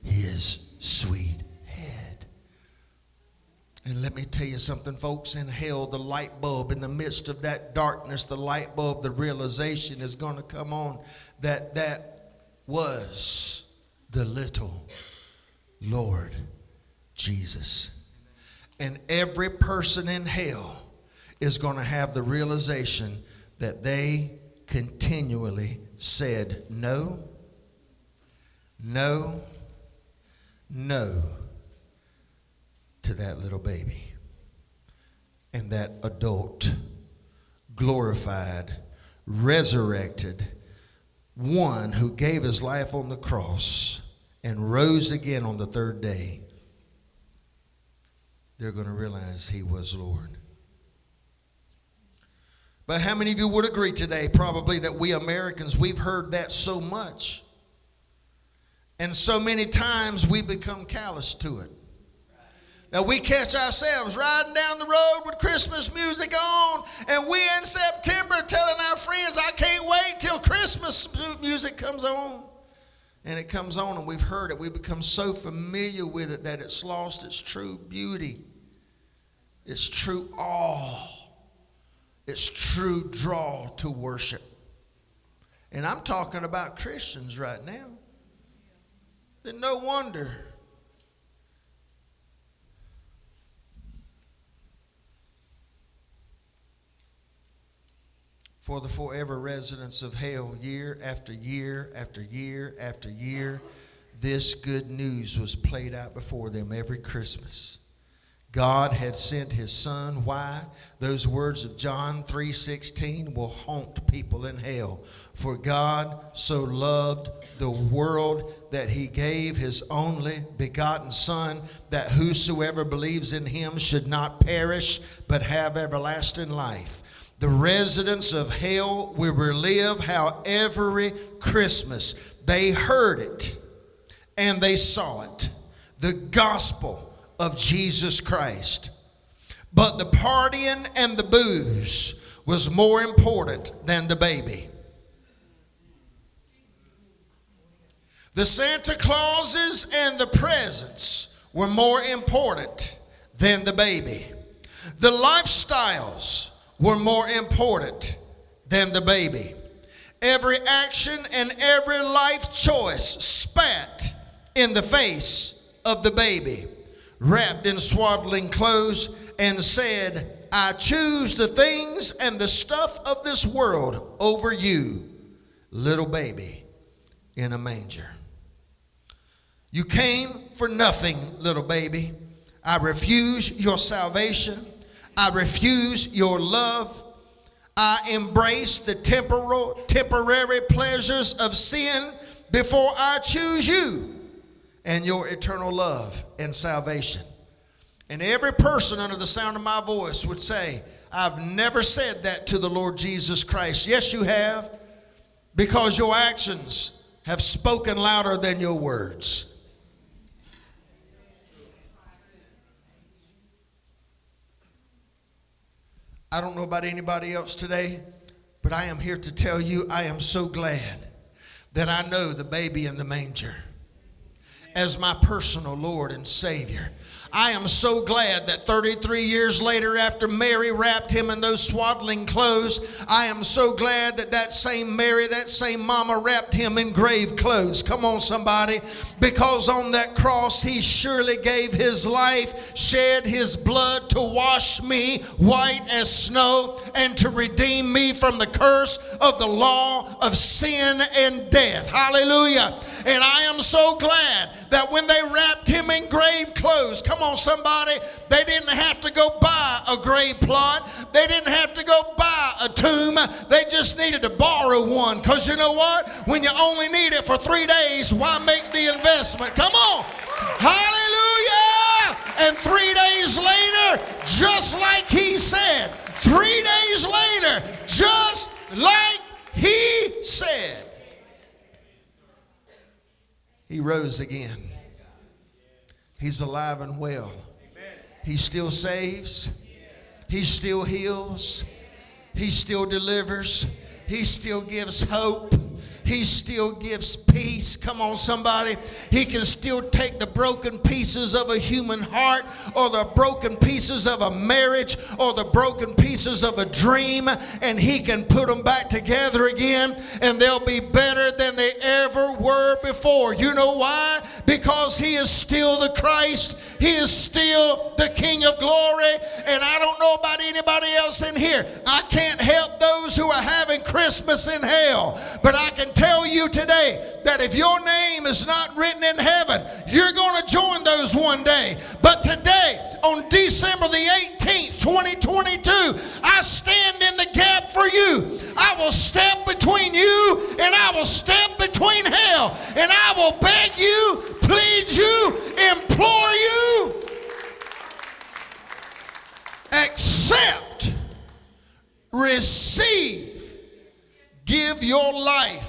his sweet head. And let me tell you something, folks. In hell, the light bulb, in the midst of that darkness, the light bulb, the realization is going to come on that that was the little Lord Jesus. And every person in hell is going to have the realization that they continually said no, no, no to that little baby. And that adult, glorified, resurrected one who gave his life on the cross and rose again on the third day, they're going to realize he was Lord. But how many of you would agree today, probably, that we Americans, we've heard that so much? And so many times we become callous to it. Now we catch ourselves riding down the road with Christmas music on, and we in September telling our friends, I can't wait till Christmas music comes on. And it comes on, and we've heard it. We become so familiar with it that it's lost its true beauty, its true awe, its true draw to worship. And I'm talking about Christians right now. Then no wonder for the forever residents of hell, year after year after year after year, this good news was played out before them every Christmas. God had sent his son. Why? Those words of John 3:16 will haunt people in hell. For God so loved the world that he gave his only begotten son that whosoever believes in him should not perish but have everlasting life. The residents of hell will relive how every Christmas they heard it and they saw it. The gospel of Jesus Christ. But the partying and the booze was more important than the baby. The Santa Clauses and the presents were more important than the baby. The lifestyles were more important than the baby. Every action and every life choice spat in the face of the baby, wrapped in swaddling clothes, and said, I choose the things and the stuff of this world over you, little baby in a manger. You came for nothing, little baby. I refuse your salvation. I refuse your love. I embrace the temporal, temporary pleasures of sin before I choose you. And your eternal love and salvation. And every person under the sound of my voice would say, I've never said that to the Lord Jesus Christ. Yes, you have, because your actions have spoken louder than your words. I don't know about anybody else today, but I am here to tell you I am so glad that I know the baby in the manger as my personal Lord and Savior. I am so glad that 33 years later, after Mary wrapped him in those swaddling clothes, I am so glad that that same Mary, that same mama wrapped him in grave clothes. Come on, somebody. Because on that cross, he surely gave his life, shed his blood to wash me white as snow, and to redeem me from the curse of the law of sin and death. Hallelujah. And I am so glad that when they wrapped him in grave clothes, come on, somebody, they didn't have to go buy a grave plot. They didn't have to go buy a tomb. They just needed to borrow one. Because you know what? When you only need it for three days, why make the investment? Come on. Hallelujah. And three days later, just like he said, three days later, just like he said, he rose again. He's alive and well. He still saves. He still heals. He still delivers. He still gives hope. He still gives peace. Come on, somebody. He can still take the broken pieces of a human heart or the broken pieces of a marriage or the broken pieces of a dream and he can put them back together again and they'll be better than they ever were before. You know why? Because he is still the Christ. He is still the King of glory. And I don't know about anybody else in here. I can't help those who are having Christmas in hell. But I can tell you today that if your name is not written in heaven, you're going to join those one day. But today, on December the 18th, 2022, I stand in the gap for you. I will step between you and I will step between hell. And I will beg you, plead you, implore you. Accept, receive, give your life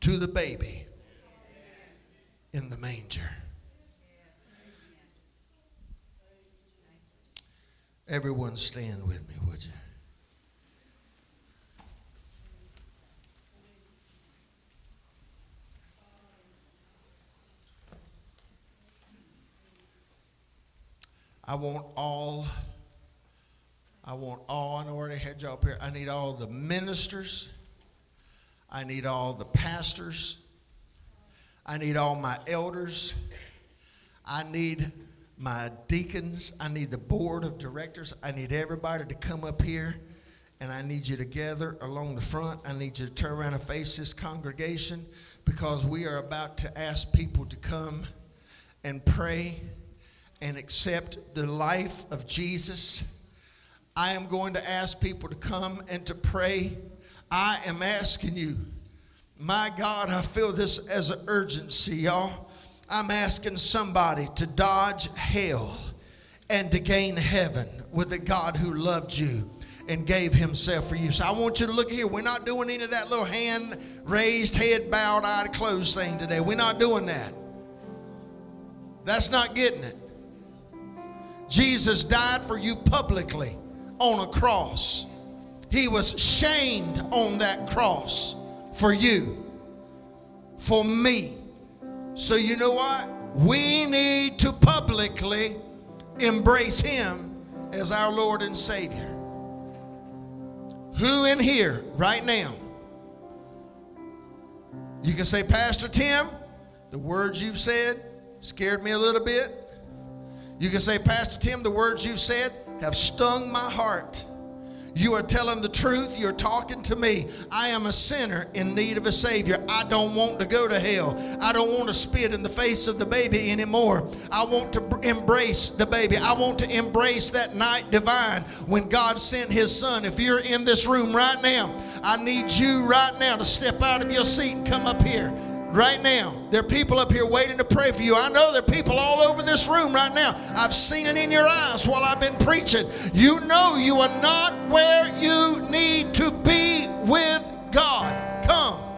to the baby in the manger. Everyone stand with me, would you? I want all, I want all, I know already had y'all up here. I need all the ministers. I need all the pastors. I need all my elders. I need my deacons. I need the board of directors. I need everybody to come up here and I need you to gather along the front. I need you to turn around and face this congregation because we are about to ask people to come and pray and accept the life of Jesus. I am going to ask people to come and to pray. I am asking you, my God, I feel this as an urgency, y'all. I'm asking somebody to dodge hell and to gain heaven with the God who loved you and gave himself for you. So I want you to look here. We're not doing any of that little hand raised, head bowed, eye closed thing today. We're not doing that. That's not getting it. Jesus died for you publicly on a cross. He was shamed on that cross for you, for me. So, you know what? We need to publicly embrace Him as our Lord and Savior. Who in here right now? You can say, Pastor Tim, the words you've said scared me a little bit. You can say, Pastor Tim, the words you've said have stung my heart. You are telling the truth. You're talking to me. I am a sinner in need of a Savior. I don't want to go to hell. I don't want to spit in the face of the baby anymore. I want to embrace the baby. I want to embrace that night divine when God sent His Son. If you're in this room right now, I need you right now to step out of your seat and come up here. Right now. There are people up here waiting to pray for you. I know there are people all over this room right now. I've seen it in your eyes while I've been preaching. You know you are not where you need to be with God. Come.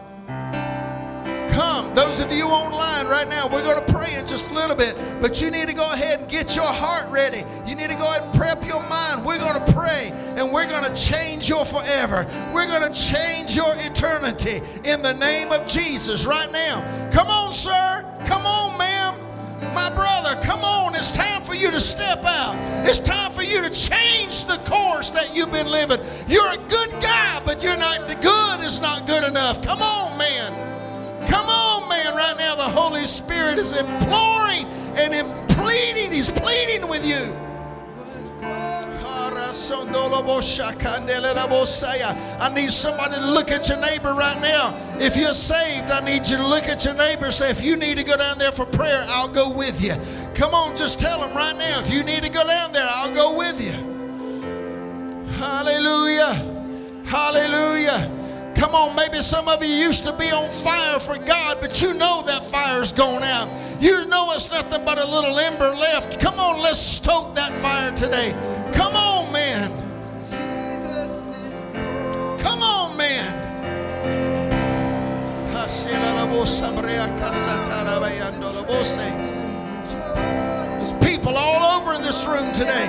Come. Those of you online right now, we're going to pray in just a little bit, but you need to go ahead and get your heart ready. You need to go ahead and prep your mind. We're going to pray and we're going to change your forever. We're going to change your eternity in the name of Jesus right now. Come on, sir. Come on, ma'am. My brother, come on. It's time for you to step out. It's time for you to change the course that you've been living. You're a good guy, but you're not good is not good enough. Come on, man. Now, the Holy Spirit is imploring and pleading. He's pleading with you. I need somebody to look at your neighbor right now. If you're saved, I need you to look at your neighbor say, if you need to go down there for prayer, I'll go with you. Come on, just tell them right now. If you need to go down there, I'll go with you. Hallelujah. Hallelujah. Come on, maybe some of you used to be on fire for God, but you know that fire's gone out. You know it's nothing but a little ember left. Come on, let's stoke that fire today. Come on, man. Come on, man. There's people all over in this room today.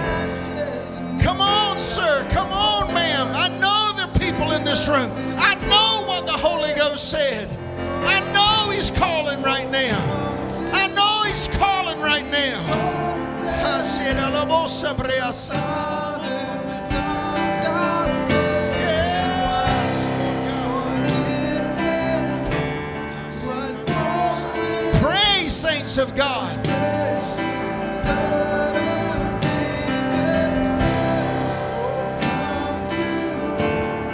Come on, sir. Come on, ma'am. I know there are people in this room. I know what the Holy Ghost said. I know He's calling right now. I know He's calling right now. Of God.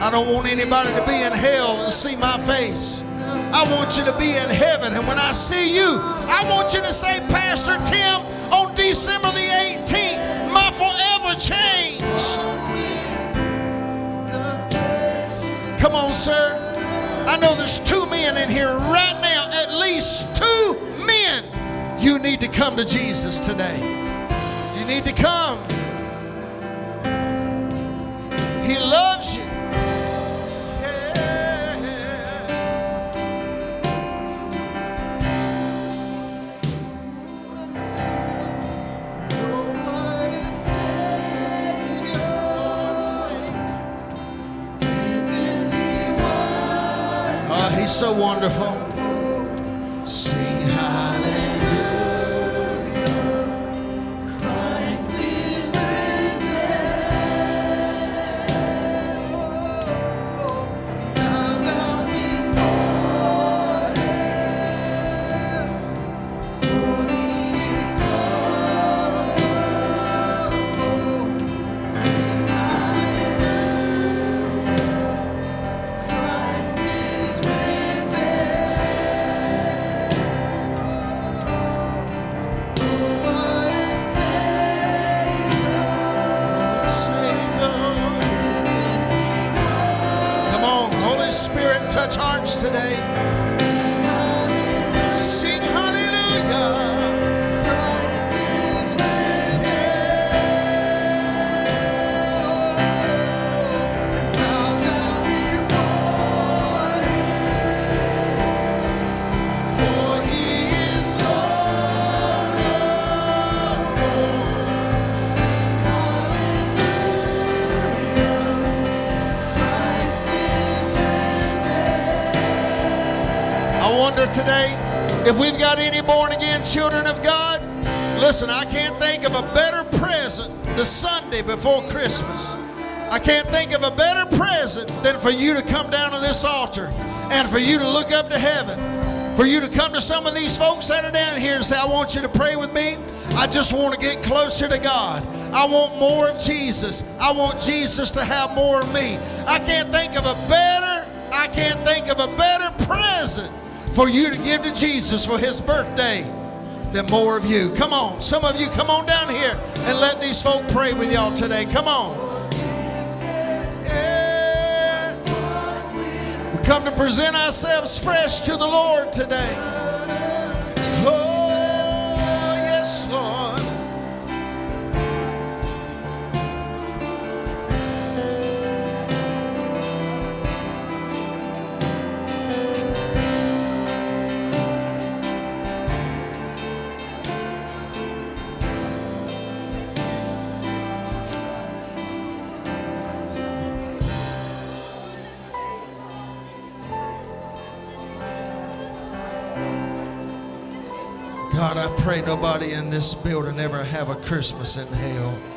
I don't want anybody to be in hell and see my face. I want you to be in heaven. And when I see you, I want you to say, Pastor Tim, on December the 18th, my forever changed. Come on, sir. I know there's two men in here right now, at least two men. You need to come to Jesus today. You need to come. He loves you. So wonderful. Today if we've got any born again children of God. Listen, I can't think of a better present the Sunday before Christmas. I can't think of a better present than for you to come down to this altar and for you to look up to heaven. For you to come to some of these folks that are down here and say, I want you to pray with me. I just want to get closer to God. I want more of Jesus. I want Jesus to have more of me. I can't think of a better, I can't think of a better present for you to give to Jesus for his birthday, then more of you. Come on. Some of you, come on down here and let these folk pray with y'all today. Come on. Yes. We come to present ourselves fresh to the Lord today. I pray nobody in this building ever have a Christmas in hell.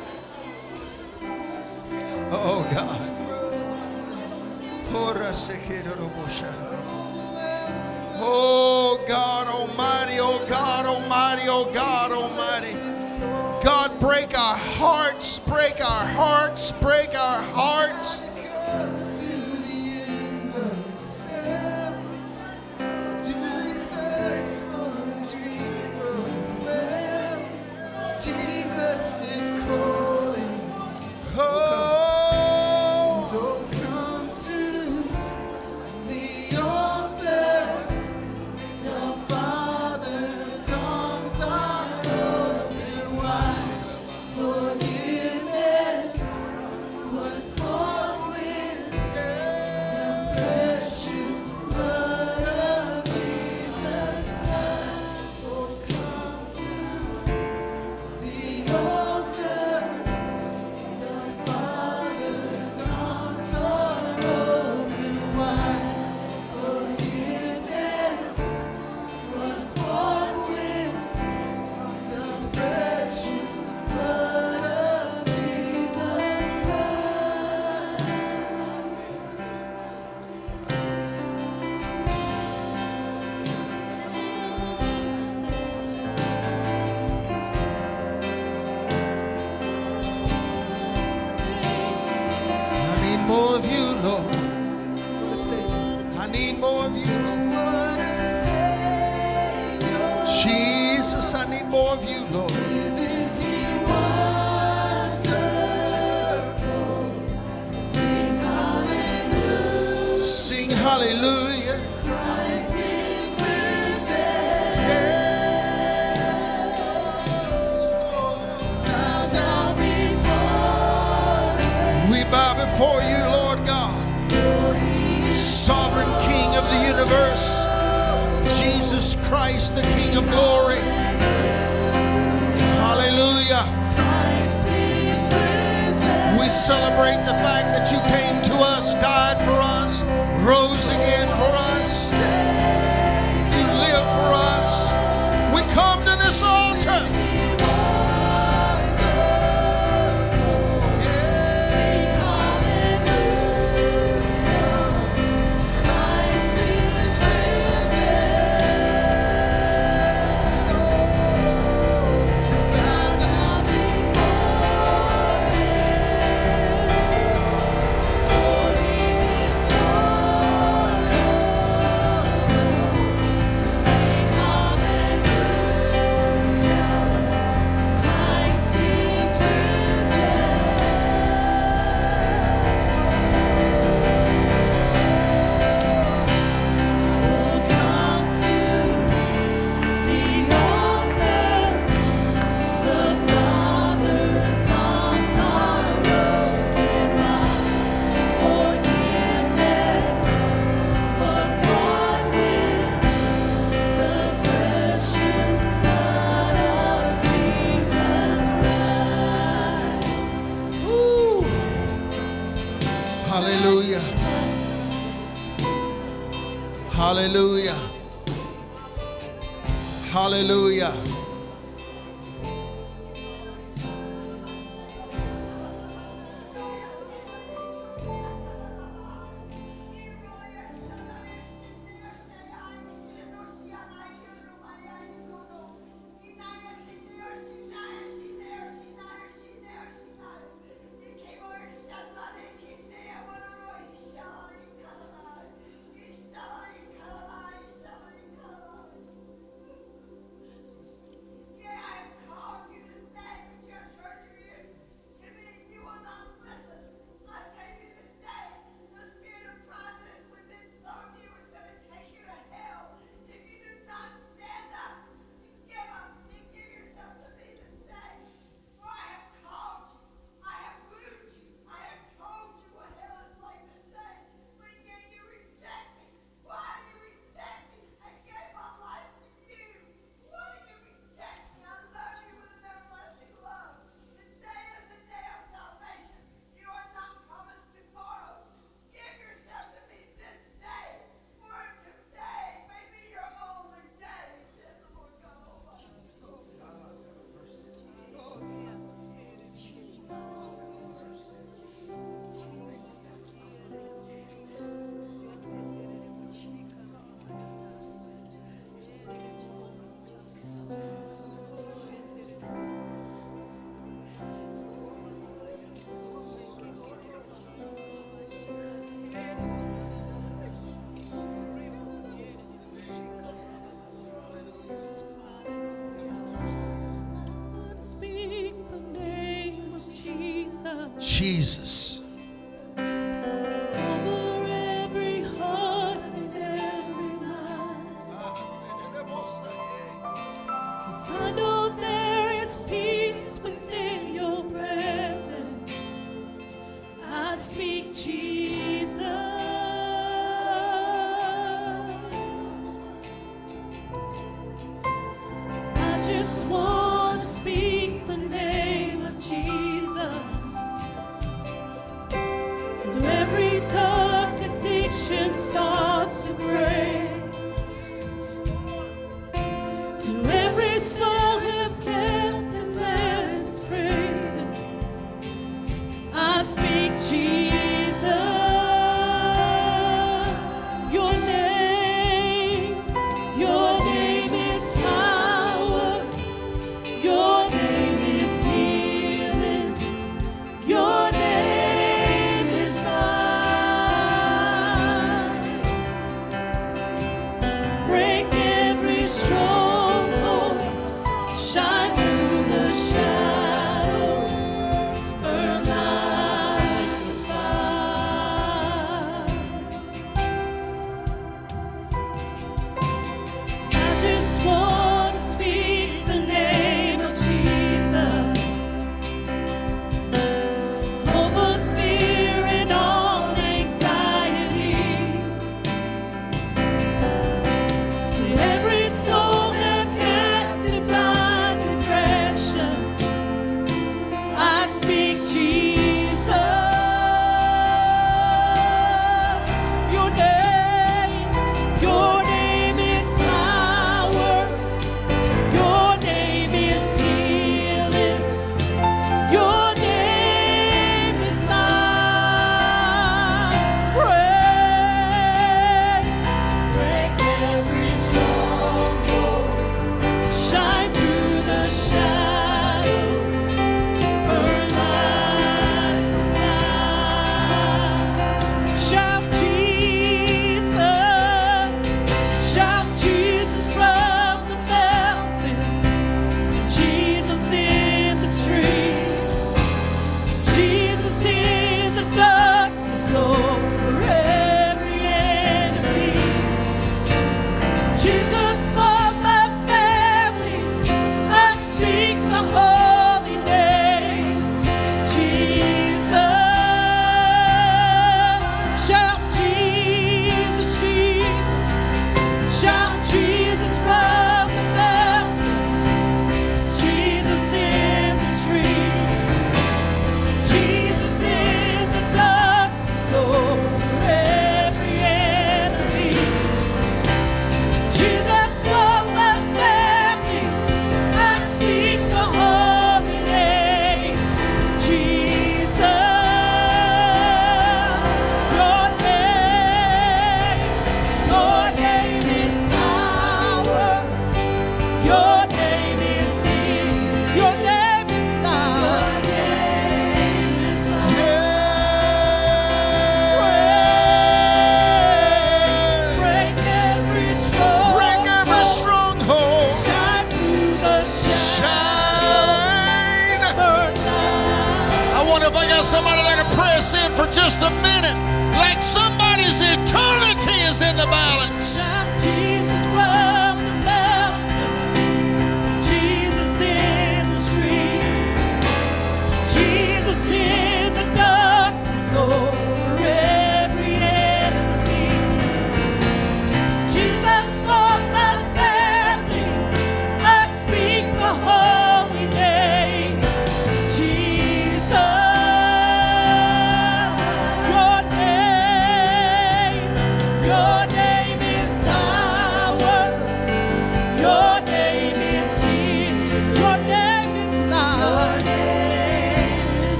Jesus.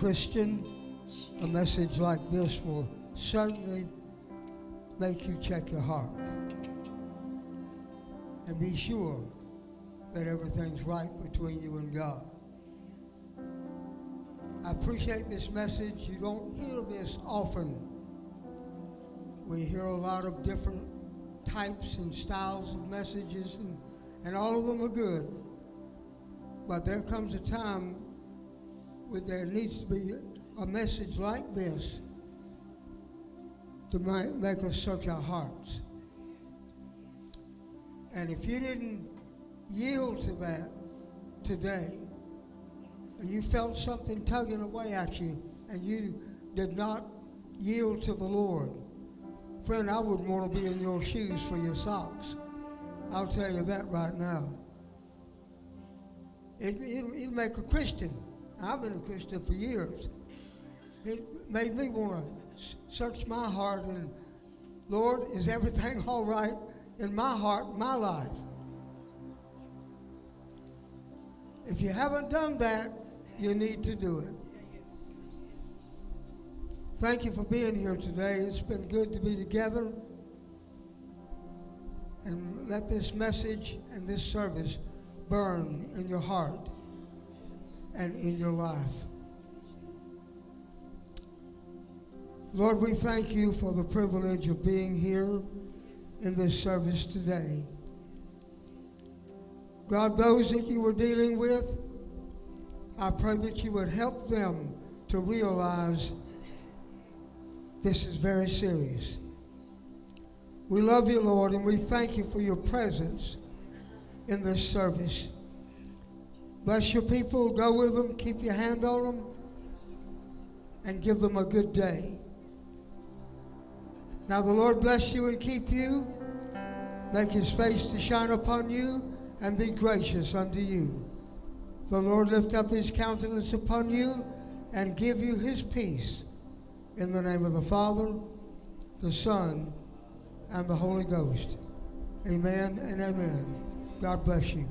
Christian, a message like this will certainly make you check your heart and be sure that everything's right between you and God. I appreciate this message. You don't hear this often. We hear a lot of different types and styles of messages, and, and all of them are good. But there comes a time where there needs to be a message like this to make us search our hearts. And if you didn't yield to that today, you felt something tugging away at you and you did not yield to the Lord, friend, I wouldn't want to be in your shoes for your socks. I'll tell you that right now. It, it, it'll make a Christian. I've been a Christian for years. It made me want to search my heart and, Lord, is everything all right in my heart, my life? If you haven't done that, you need to do it. Thank you for being here today. It's been good to be together. And let this message and this service burn in your heart and in your life. Lord, we thank you for the privilege of being here in this service today. God, those that you were dealing with, I pray that you would help them to realize this is very serious. We love you, Lord, and we thank you for your presence in this service. Bless your people, go with them, keep your hand on them, and give them a good day. Now the Lord bless you and keep you, make his face to shine upon you, and be gracious unto you. The Lord lift up his countenance upon you and give you his peace. In the name of the Father, the Son, and the Holy Ghost. Amen and amen. God bless you.